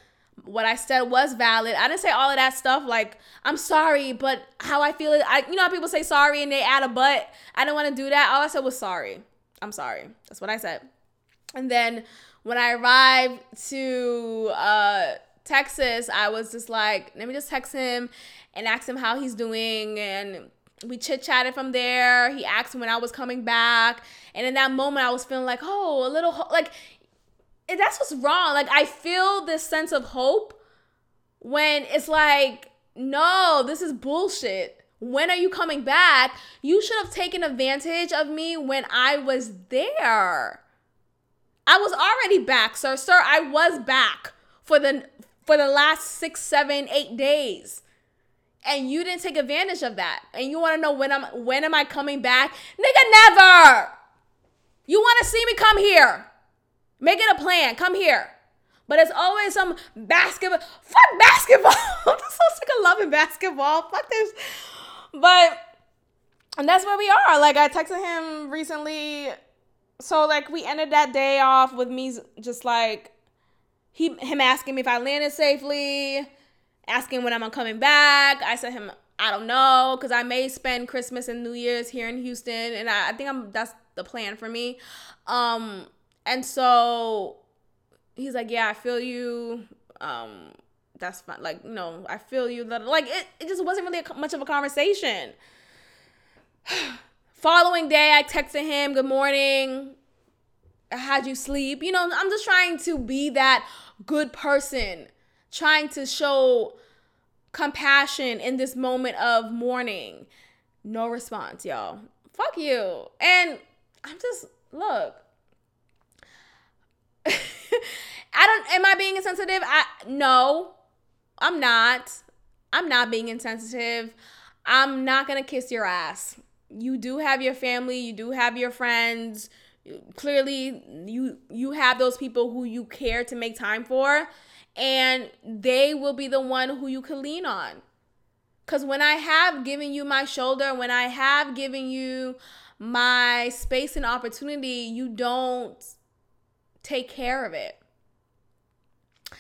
What I said was valid. I didn't say all of that stuff like I'm sorry, but how I feel it. I you know how people say sorry and they add a but. I didn't want to do that. All I said was sorry. I'm sorry. That's what I said. And then when I arrived to uh Texas, I was just like, let me just text him and ask him how he's doing. And we chit chatted from there. He asked when I was coming back. And in that moment, I was feeling like, oh, a little, ho-. like, that's what's wrong. Like, I feel this sense of hope when it's like, no, this is bullshit. When are you coming back? You should have taken advantage of me when I was there. I was already back, sir. Sir, I was back for the for the last six, seven, eight days. And you didn't take advantage of that. And you want to know when I'm when am I coming back? Nigga, never. You want to see me come here. Make it a plan. Come here. But it's always some basketball. Fuck basketball. I'm so sick of loving basketball. Fuck this. But and that's where we are. Like I texted him recently. So like we ended that day off with me just like he him asking me if I landed safely, asking when I'm coming back. I said him I don't know because I may spend Christmas and New Year's here in Houston, and I, I think I'm that's the plan for me. Um, and so he's like, yeah, I feel you. Um, that's fine. Like, know, I feel you. Like, it, it just wasn't really a, much of a conversation. Following day, I texted him, good morning. How'd you sleep? You know, I'm just trying to be that good person, trying to show compassion in this moment of mourning. No response, y'all. Fuck you. And I'm just, look. I don't, am I being insensitive? I, no, I'm not. I'm not being insensitive. I'm not gonna kiss your ass. You do have your family, you do have your friends, clearly you you have those people who you care to make time for and they will be the one who you can lean on. Because when i have given you my shoulder when i have given you my space and opportunity you don't take care of it.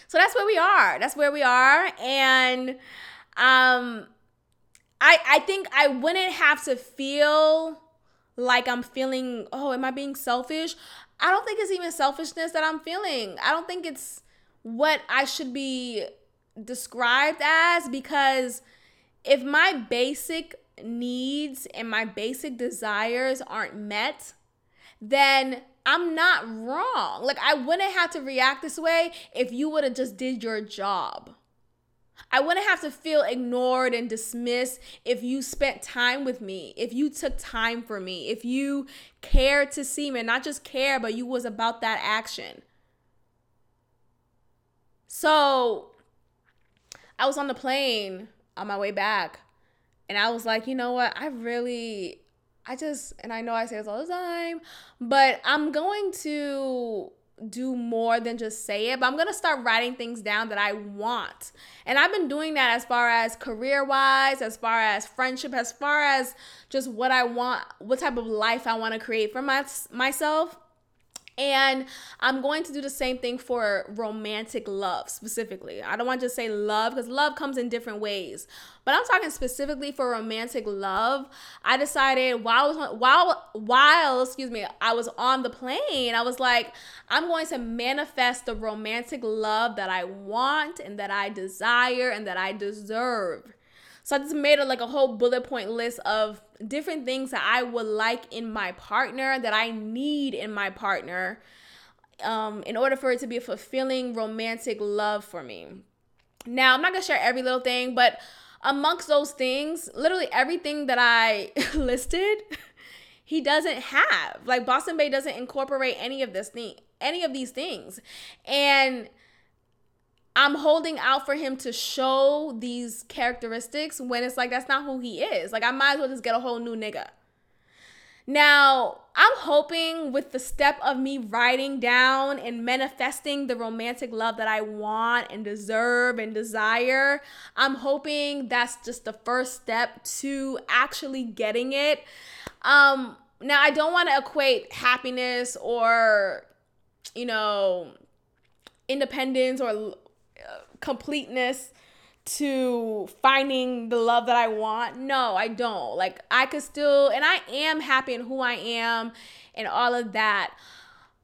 So that's where we are. That's where we are. And um i i think i wouldn't have to feel like I'm feeling, oh, am I being selfish? I don't think it's even selfishness that I'm feeling. I don't think it's what I should be described as because if my basic needs and my basic desires aren't met, then I'm not wrong. Like I wouldn't have to react this way if you would have just did your job. I wouldn't have to feel ignored and dismissed if you spent time with me, if you took time for me, if you cared to see me, not just care, but you was about that action. So I was on the plane on my way back and I was like, you know what? I really, I just, and I know I say this all the time, but I'm going to do more than just say it, but I'm gonna start writing things down that I want. And I've been doing that as far as career wise, as far as friendship, as far as just what I want, what type of life I wanna create for my, myself. And I'm going to do the same thing for romantic love specifically. I don't want to just say love because love comes in different ways. But I'm talking specifically for romantic love. I decided while while while excuse me, I was on the plane, I was like, I'm going to manifest the romantic love that I want and that I desire and that I deserve. So I just made a, like a whole bullet point list of different things that I would like in my partner, that I need in my partner, um, in order for it to be a fulfilling romantic love for me. Now, I'm not gonna share every little thing, but amongst those things, literally everything that I listed, he doesn't have. Like Boston Bay doesn't incorporate any of this thing, any of these things. And I'm holding out for him to show these characteristics when it's like that's not who he is. Like I might as well just get a whole new nigga. Now, I'm hoping with the step of me writing down and manifesting the romantic love that I want and deserve and desire, I'm hoping that's just the first step to actually getting it. Um now I don't want to equate happiness or you know independence or completeness to finding the love that I want. No, I don't. Like I could still and I am happy in who I am and all of that.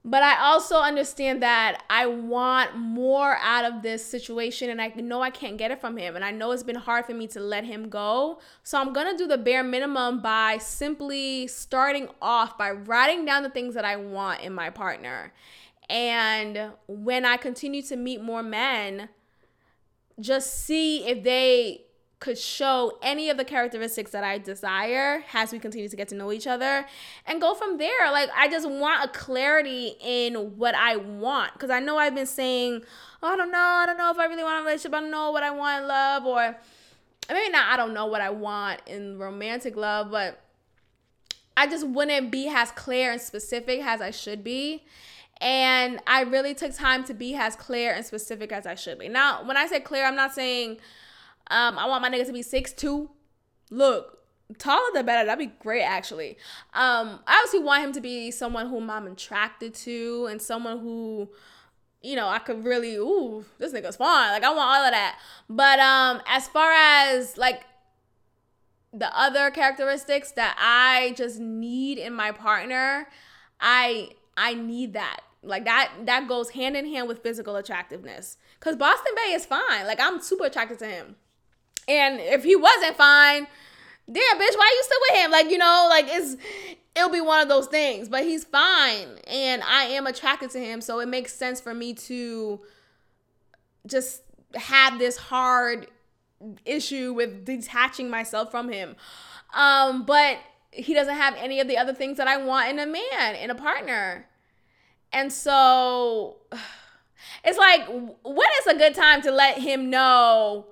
But I also understand that I want more out of this situation and I know I can't get it from him and I know it's been hard for me to let him go. So I'm going to do the bare minimum by simply starting off by writing down the things that I want in my partner. And when I continue to meet more men, just see if they could show any of the characteristics that I desire as we continue to get to know each other and go from there. Like, I just want a clarity in what I want because I know I've been saying, oh, I don't know, I don't know if I really want a relationship, I don't know what I want in love, or maybe not, I don't know what I want in romantic love, but I just wouldn't be as clear and specific as I should be. And I really took time to be as clear and specific as I should be. Now, when I say clear, I'm not saying um, I want my nigga to be six two. Look, taller the better. That'd be great, actually. Um, I obviously want him to be someone whom I'm attracted to and someone who, you know, I could really, ooh, this nigga's fine. Like I want all of that. But um, as far as like the other characteristics that I just need in my partner, I I need that. Like that that goes hand in hand with physical attractiveness. Cause Boston Bay is fine. Like I'm super attracted to him. And if he wasn't fine, damn bitch, why are you still with him? Like, you know, like it's it'll be one of those things. But he's fine. And I am attracted to him. So it makes sense for me to just have this hard issue with detaching myself from him. Um, but he doesn't have any of the other things that I want in a man, in a partner. And so it's like, when is a good time to let him know,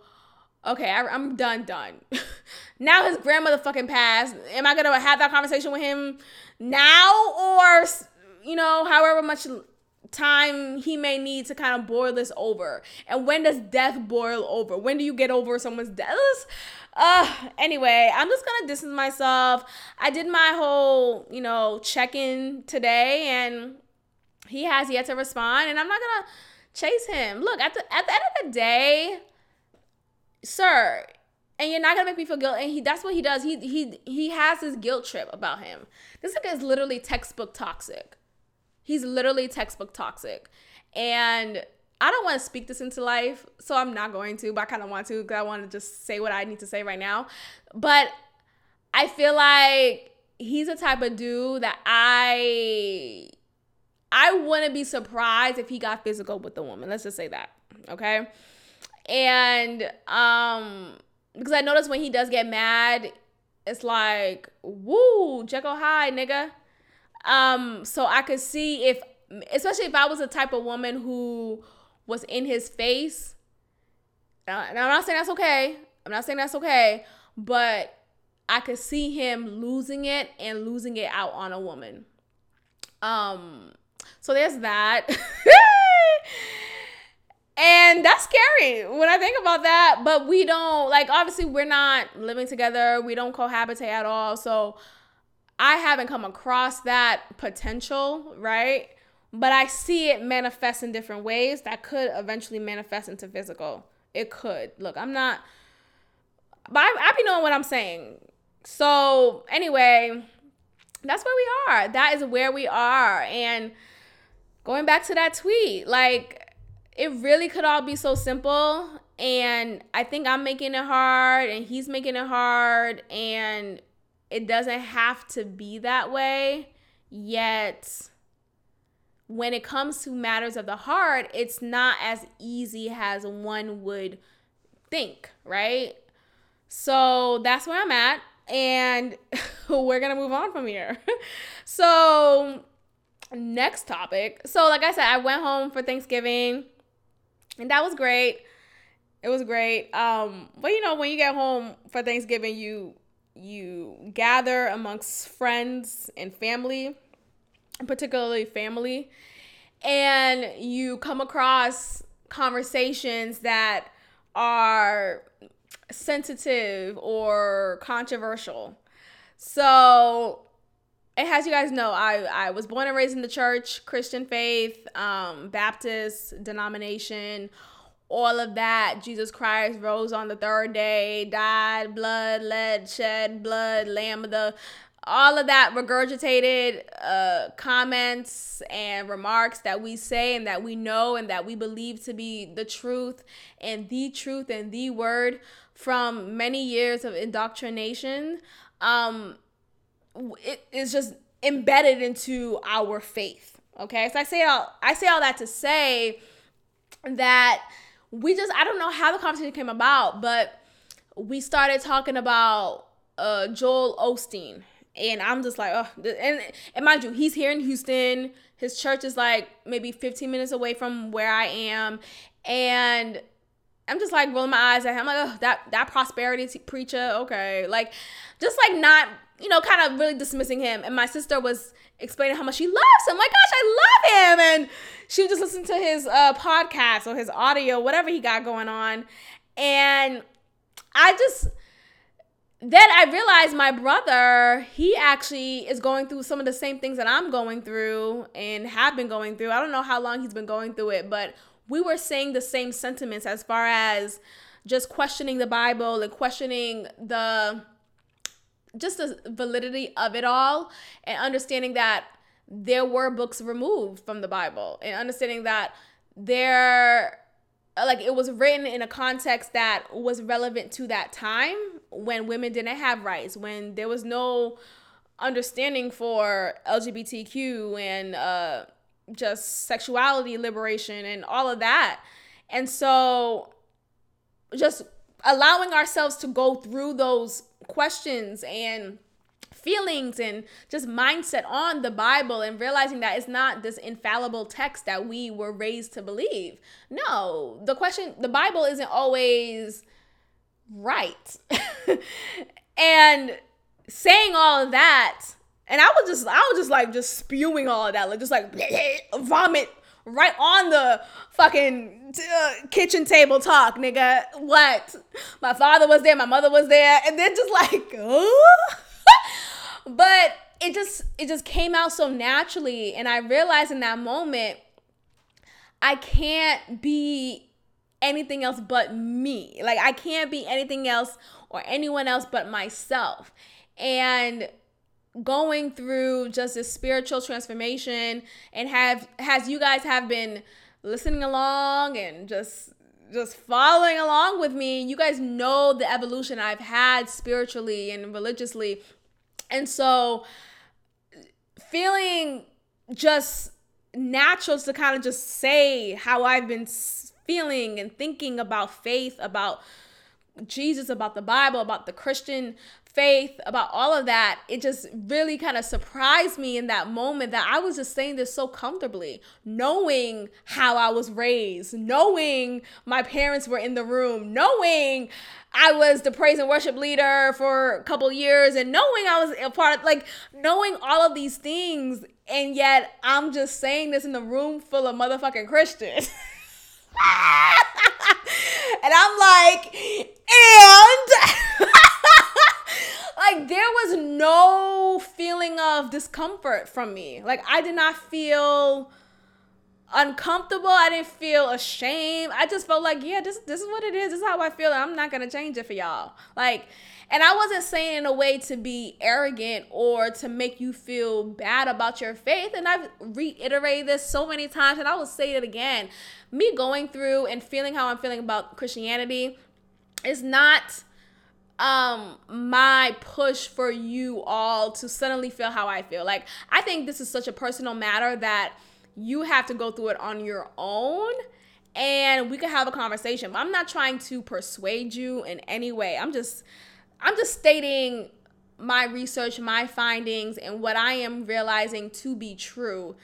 okay, I, am done, done. now his grandmother fucking passed. Am I gonna have that conversation with him now or, you know, however much time he may need to kind of boil this over? And when does death boil over? When do you get over someone's death? Uh, anyway, I'm just gonna distance myself. I did my whole, you know, check in today and he has yet to respond, and I'm not gonna chase him. Look, at the at the end of the day, sir, and you're not gonna make me feel guilty. And he that's what he does. He he he has this guilt trip about him. This guy is literally textbook toxic. He's literally textbook toxic. And I don't want to speak this into life, so I'm not going to, but I kind of want to because I want to just say what I need to say right now. But I feel like he's a type of dude that I I wouldn't be surprised if he got physical with the woman. Let's just say that. Okay. And um, because I notice when he does get mad, it's like, woo, Jekyll Hyde, nigga. Um, so I could see if especially if I was the type of woman who was in his face. Uh, and I'm not saying that's okay. I'm not saying that's okay, but I could see him losing it and losing it out on a woman. Um So there's that. and that's scary when I think about that. But we don't, like, obviously, we're not living together, we don't cohabitate at all. So I haven't come across that potential, right? But I see it manifest in different ways that could eventually manifest into physical. It could. Look, I'm not, but I, I be knowing what I'm saying. So, anyway, that's where we are. That is where we are. And going back to that tweet, like, it really could all be so simple. And I think I'm making it hard, and he's making it hard. And it doesn't have to be that way. Yet, when it comes to matters of the heart, it's not as easy as one would think, right? So that's where I'm at. And we're going to move on from here. so, next topic. So, like I said, I went home for Thanksgiving, and that was great. It was great. Um, but you know, when you get home for Thanksgiving, you you gather amongst friends and family, particularly family, and you come across conversations that are sensitive or controversial. So, as you guys know, I, I was born and raised in the church, Christian faith, um, Baptist denomination, all of that. Jesus Christ rose on the third day, died, blood, led, shed, blood, lamb of the all of that regurgitated uh, comments and remarks that we say and that we know and that we believe to be the truth and the truth and the word from many years of indoctrination um, it is just embedded into our faith okay so i say all i say all that to say that we just I don't know how the conversation came about, but we started talking about uh, Joel Osteen. And I'm just like, oh, and, and mind you, he's here in Houston. His church is like maybe 15 minutes away from where I am. And I'm just like rolling my eyes at him. I'm like, oh, that, that prosperity preacher, okay. Like, just like not, you know, kind of really dismissing him. And my sister was explaining how much she loves him. Like, gosh, I love him. And she would just listen to his uh, podcast or his audio, whatever he got going on. And I just, then I realized my brother, he actually is going through some of the same things that I'm going through and have been going through. I don't know how long he's been going through it, but we were saying the same sentiments as far as just questioning the Bible and questioning the just the validity of it all and understanding that there were books removed from the Bible and understanding that there like it was written in a context that was relevant to that time when women didn't have rights when there was no understanding for lgbtq and uh, just sexuality liberation and all of that. And so just allowing ourselves to go through those questions and feelings and just mindset on the Bible and realizing that it's not this infallible text that we were raised to believe. No, the question, the Bible isn't always right. and saying all of that, and I was just, I was just like, just spewing all of that, like just like vomit right on the fucking uh, kitchen table talk, nigga. What? My father was there, my mother was there, and then just like, but it just it just came out so naturally, and I realized in that moment, I can't be anything else but me. Like I can't be anything else or anyone else but myself. And going through just this spiritual transformation and have has you guys have been listening along and just just following along with me you guys know the evolution i've had spiritually and religiously. And so feeling just natural to kind of just say how i've been feeling and thinking about faith about Jesus, about the Bible, about the Christian faith, about all of that, it just really kind of surprised me in that moment that I was just saying this so comfortably, knowing how I was raised, knowing my parents were in the room, knowing I was the praise and worship leader for a couple years, and knowing I was a part of like knowing all of these things, and yet I'm just saying this in the room full of motherfucking Christians. and I'm like, and like there was no feeling of discomfort from me. Like I did not feel uncomfortable. I didn't feel ashamed. I just felt like, yeah, this this is what it is. This is how I feel. I'm not gonna change it for y'all. Like, and I wasn't saying in a way to be arrogant or to make you feel bad about your faith. And I've reiterated this so many times, and I will say it again. Me going through and feeling how I'm feeling about Christianity is not um my push for you all to suddenly feel how I feel. Like I think this is such a personal matter that you have to go through it on your own and we can have a conversation. But I'm not trying to persuade you in any way. I'm just I'm just stating my research, my findings and what I am realizing to be true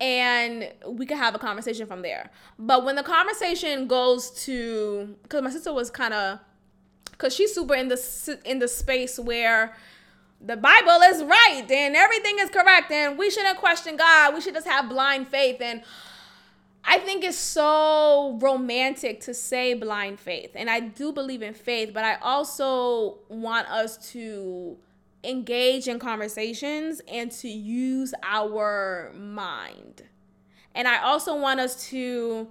and we could have a conversation from there. But when the conversation goes to, because my sister was kind of because she's super in the in the space where the Bible is right and everything is correct and we shouldn't question God. We should just have blind faith and I think it's so romantic to say blind faith. And I do believe in faith, but I also want us to engage in conversations and to use our mind. And I also want us to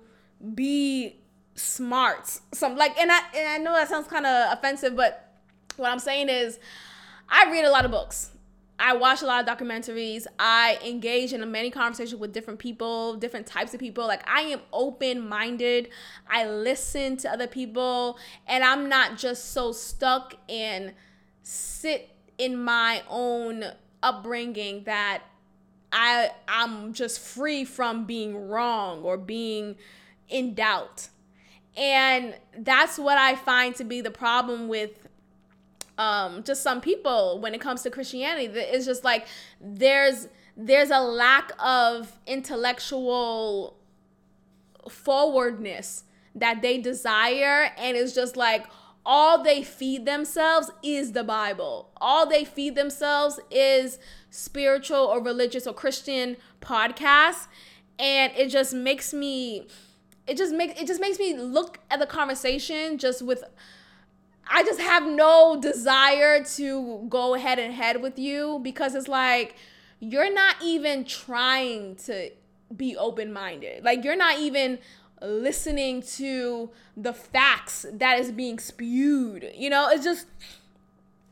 be smart. Some like and I and I know that sounds kind of offensive, but what I'm saying is I read a lot of books. I watch a lot of documentaries. I engage in many conversations with different people, different types of people. Like I am open-minded. I listen to other people and I'm not just so stuck in sit in my own upbringing that I I'm just free from being wrong or being in doubt. And that's what I find to be the problem with um, just some people when it comes to Christianity. It's just like there's there's a lack of intellectual forwardness that they desire, and it's just like all they feed themselves is the Bible. All they feed themselves is spiritual or religious or Christian podcasts, and it just makes me it just makes it just makes me look at the conversation just with I just have no desire to go head and head with you because it's like you're not even trying to be open minded. Like you're not even listening to the facts that is being spewed. You know, it's just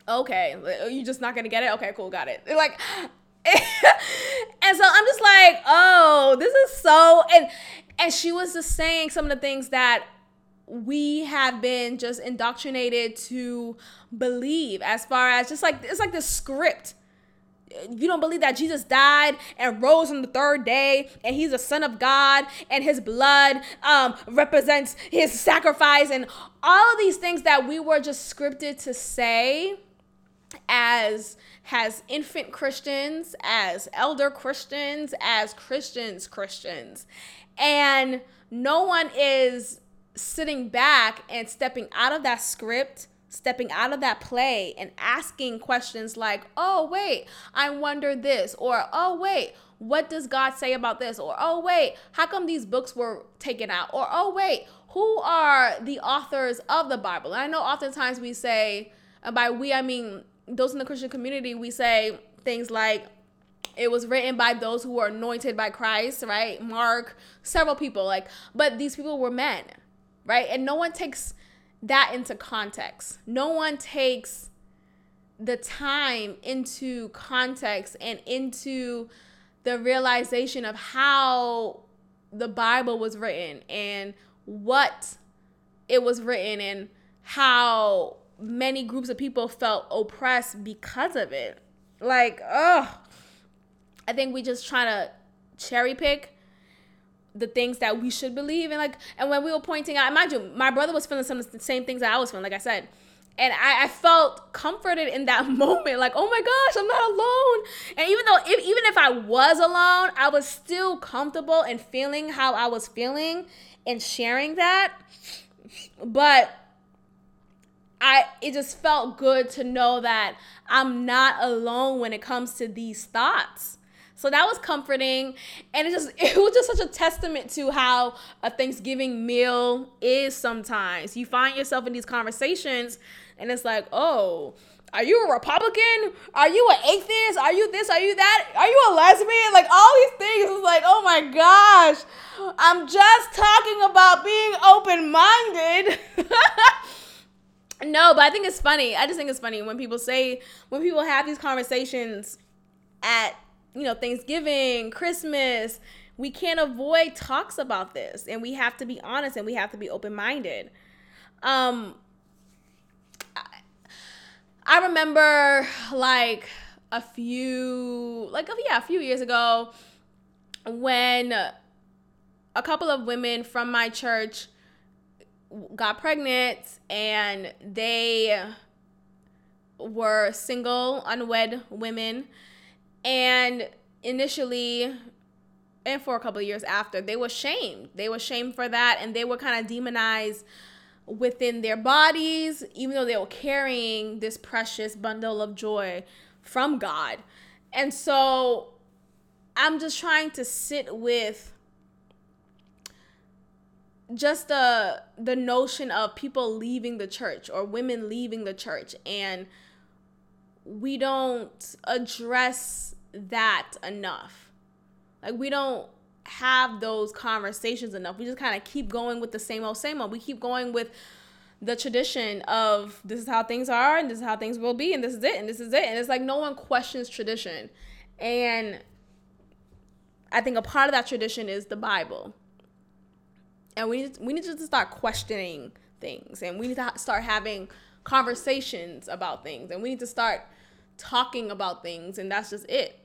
okay. You're just not gonna get it. Okay, cool, got it. Like, and so I'm just like, oh, this is so and and she was just saying some of the things that we have been just indoctrinated to believe as far as just like it's like the script. You don't believe that Jesus died and rose on the third day and he's the son of God and his blood um, represents his sacrifice and all of these things that we were just scripted to say as has infant Christians, as elder Christians, as Christians Christians. And no one is sitting back and stepping out of that script, stepping out of that play and asking questions like, oh, wait, I wonder this, or oh, wait, what does God say about this? Or oh, wait, how come these books were taken out? Or oh, wait, who are the authors of the Bible? And I know oftentimes we say, and by we, I mean those in the Christian community, we say things like, it was written by those who were anointed by Christ, right? Mark, several people, like, but these people were men, right? And no one takes that into context. No one takes the time into context and into the realization of how the Bible was written and what it was written and how many groups of people felt oppressed because of it. Like, oh, I think we just trying to cherry pick the things that we should believe and like and when we were pointing out mind you my brother was feeling some of the same things that i was feeling like i said. And I, I, felt comforted in that moment like oh my gosh i'm not alone. And even though if, even if i was alone i was still comfortable in feeling how i was feeling and sharing that. But i it just felt good to know that i'm not alone when it comes to these thoughts so that was comforting. And it just it was just such a testament to how a Thanksgiving meal is sometimes. You find yourself in these conversations and it's like, oh, are you a Republican? Are you an atheist? Are you this? Are you that? Are you a lesbian? Like all these things. It's like, oh my gosh. I'm just talking about being open minded. no, but I think it's funny. I just think it's funny when people say, when people have these conversations at you know, Thanksgiving, Christmas, we can't avoid talks about this and we have to be honest and we have to be open-minded. Um I remember like a few like yeah, a few years ago when a couple of women from my church got pregnant and they were single unwed women and initially, and for a couple years after, they were shamed. They were shamed for that, and they were kind of demonized within their bodies, even though they were carrying this precious bundle of joy from God. And so I'm just trying to sit with just the the notion of people leaving the church or women leaving the church and we don't address that enough. Like we don't have those conversations enough. We just kind of keep going with the same old same old. We keep going with the tradition of this is how things are and this is how things will be and this is it and this is it. And it's like no one questions tradition. And I think a part of that tradition is the Bible. And we need, we need to start questioning things and we need to start having conversations about things and we need to start talking about things, and that's just it.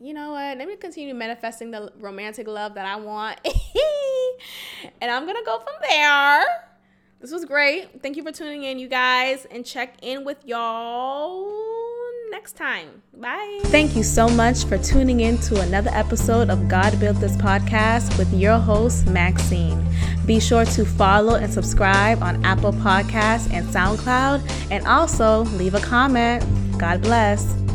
You know what? Let me continue manifesting the romantic love that I want. and I'm to go from there. This was great. Thank you for tuning in, you guys, and check in with y'all next time. Bye. Thank you so much for tuning in to another episode of God Built This podcast with your host, Maxine. Be sure to follow and subscribe on Apple Podcasts and SoundCloud, and also leave a comment. God bless.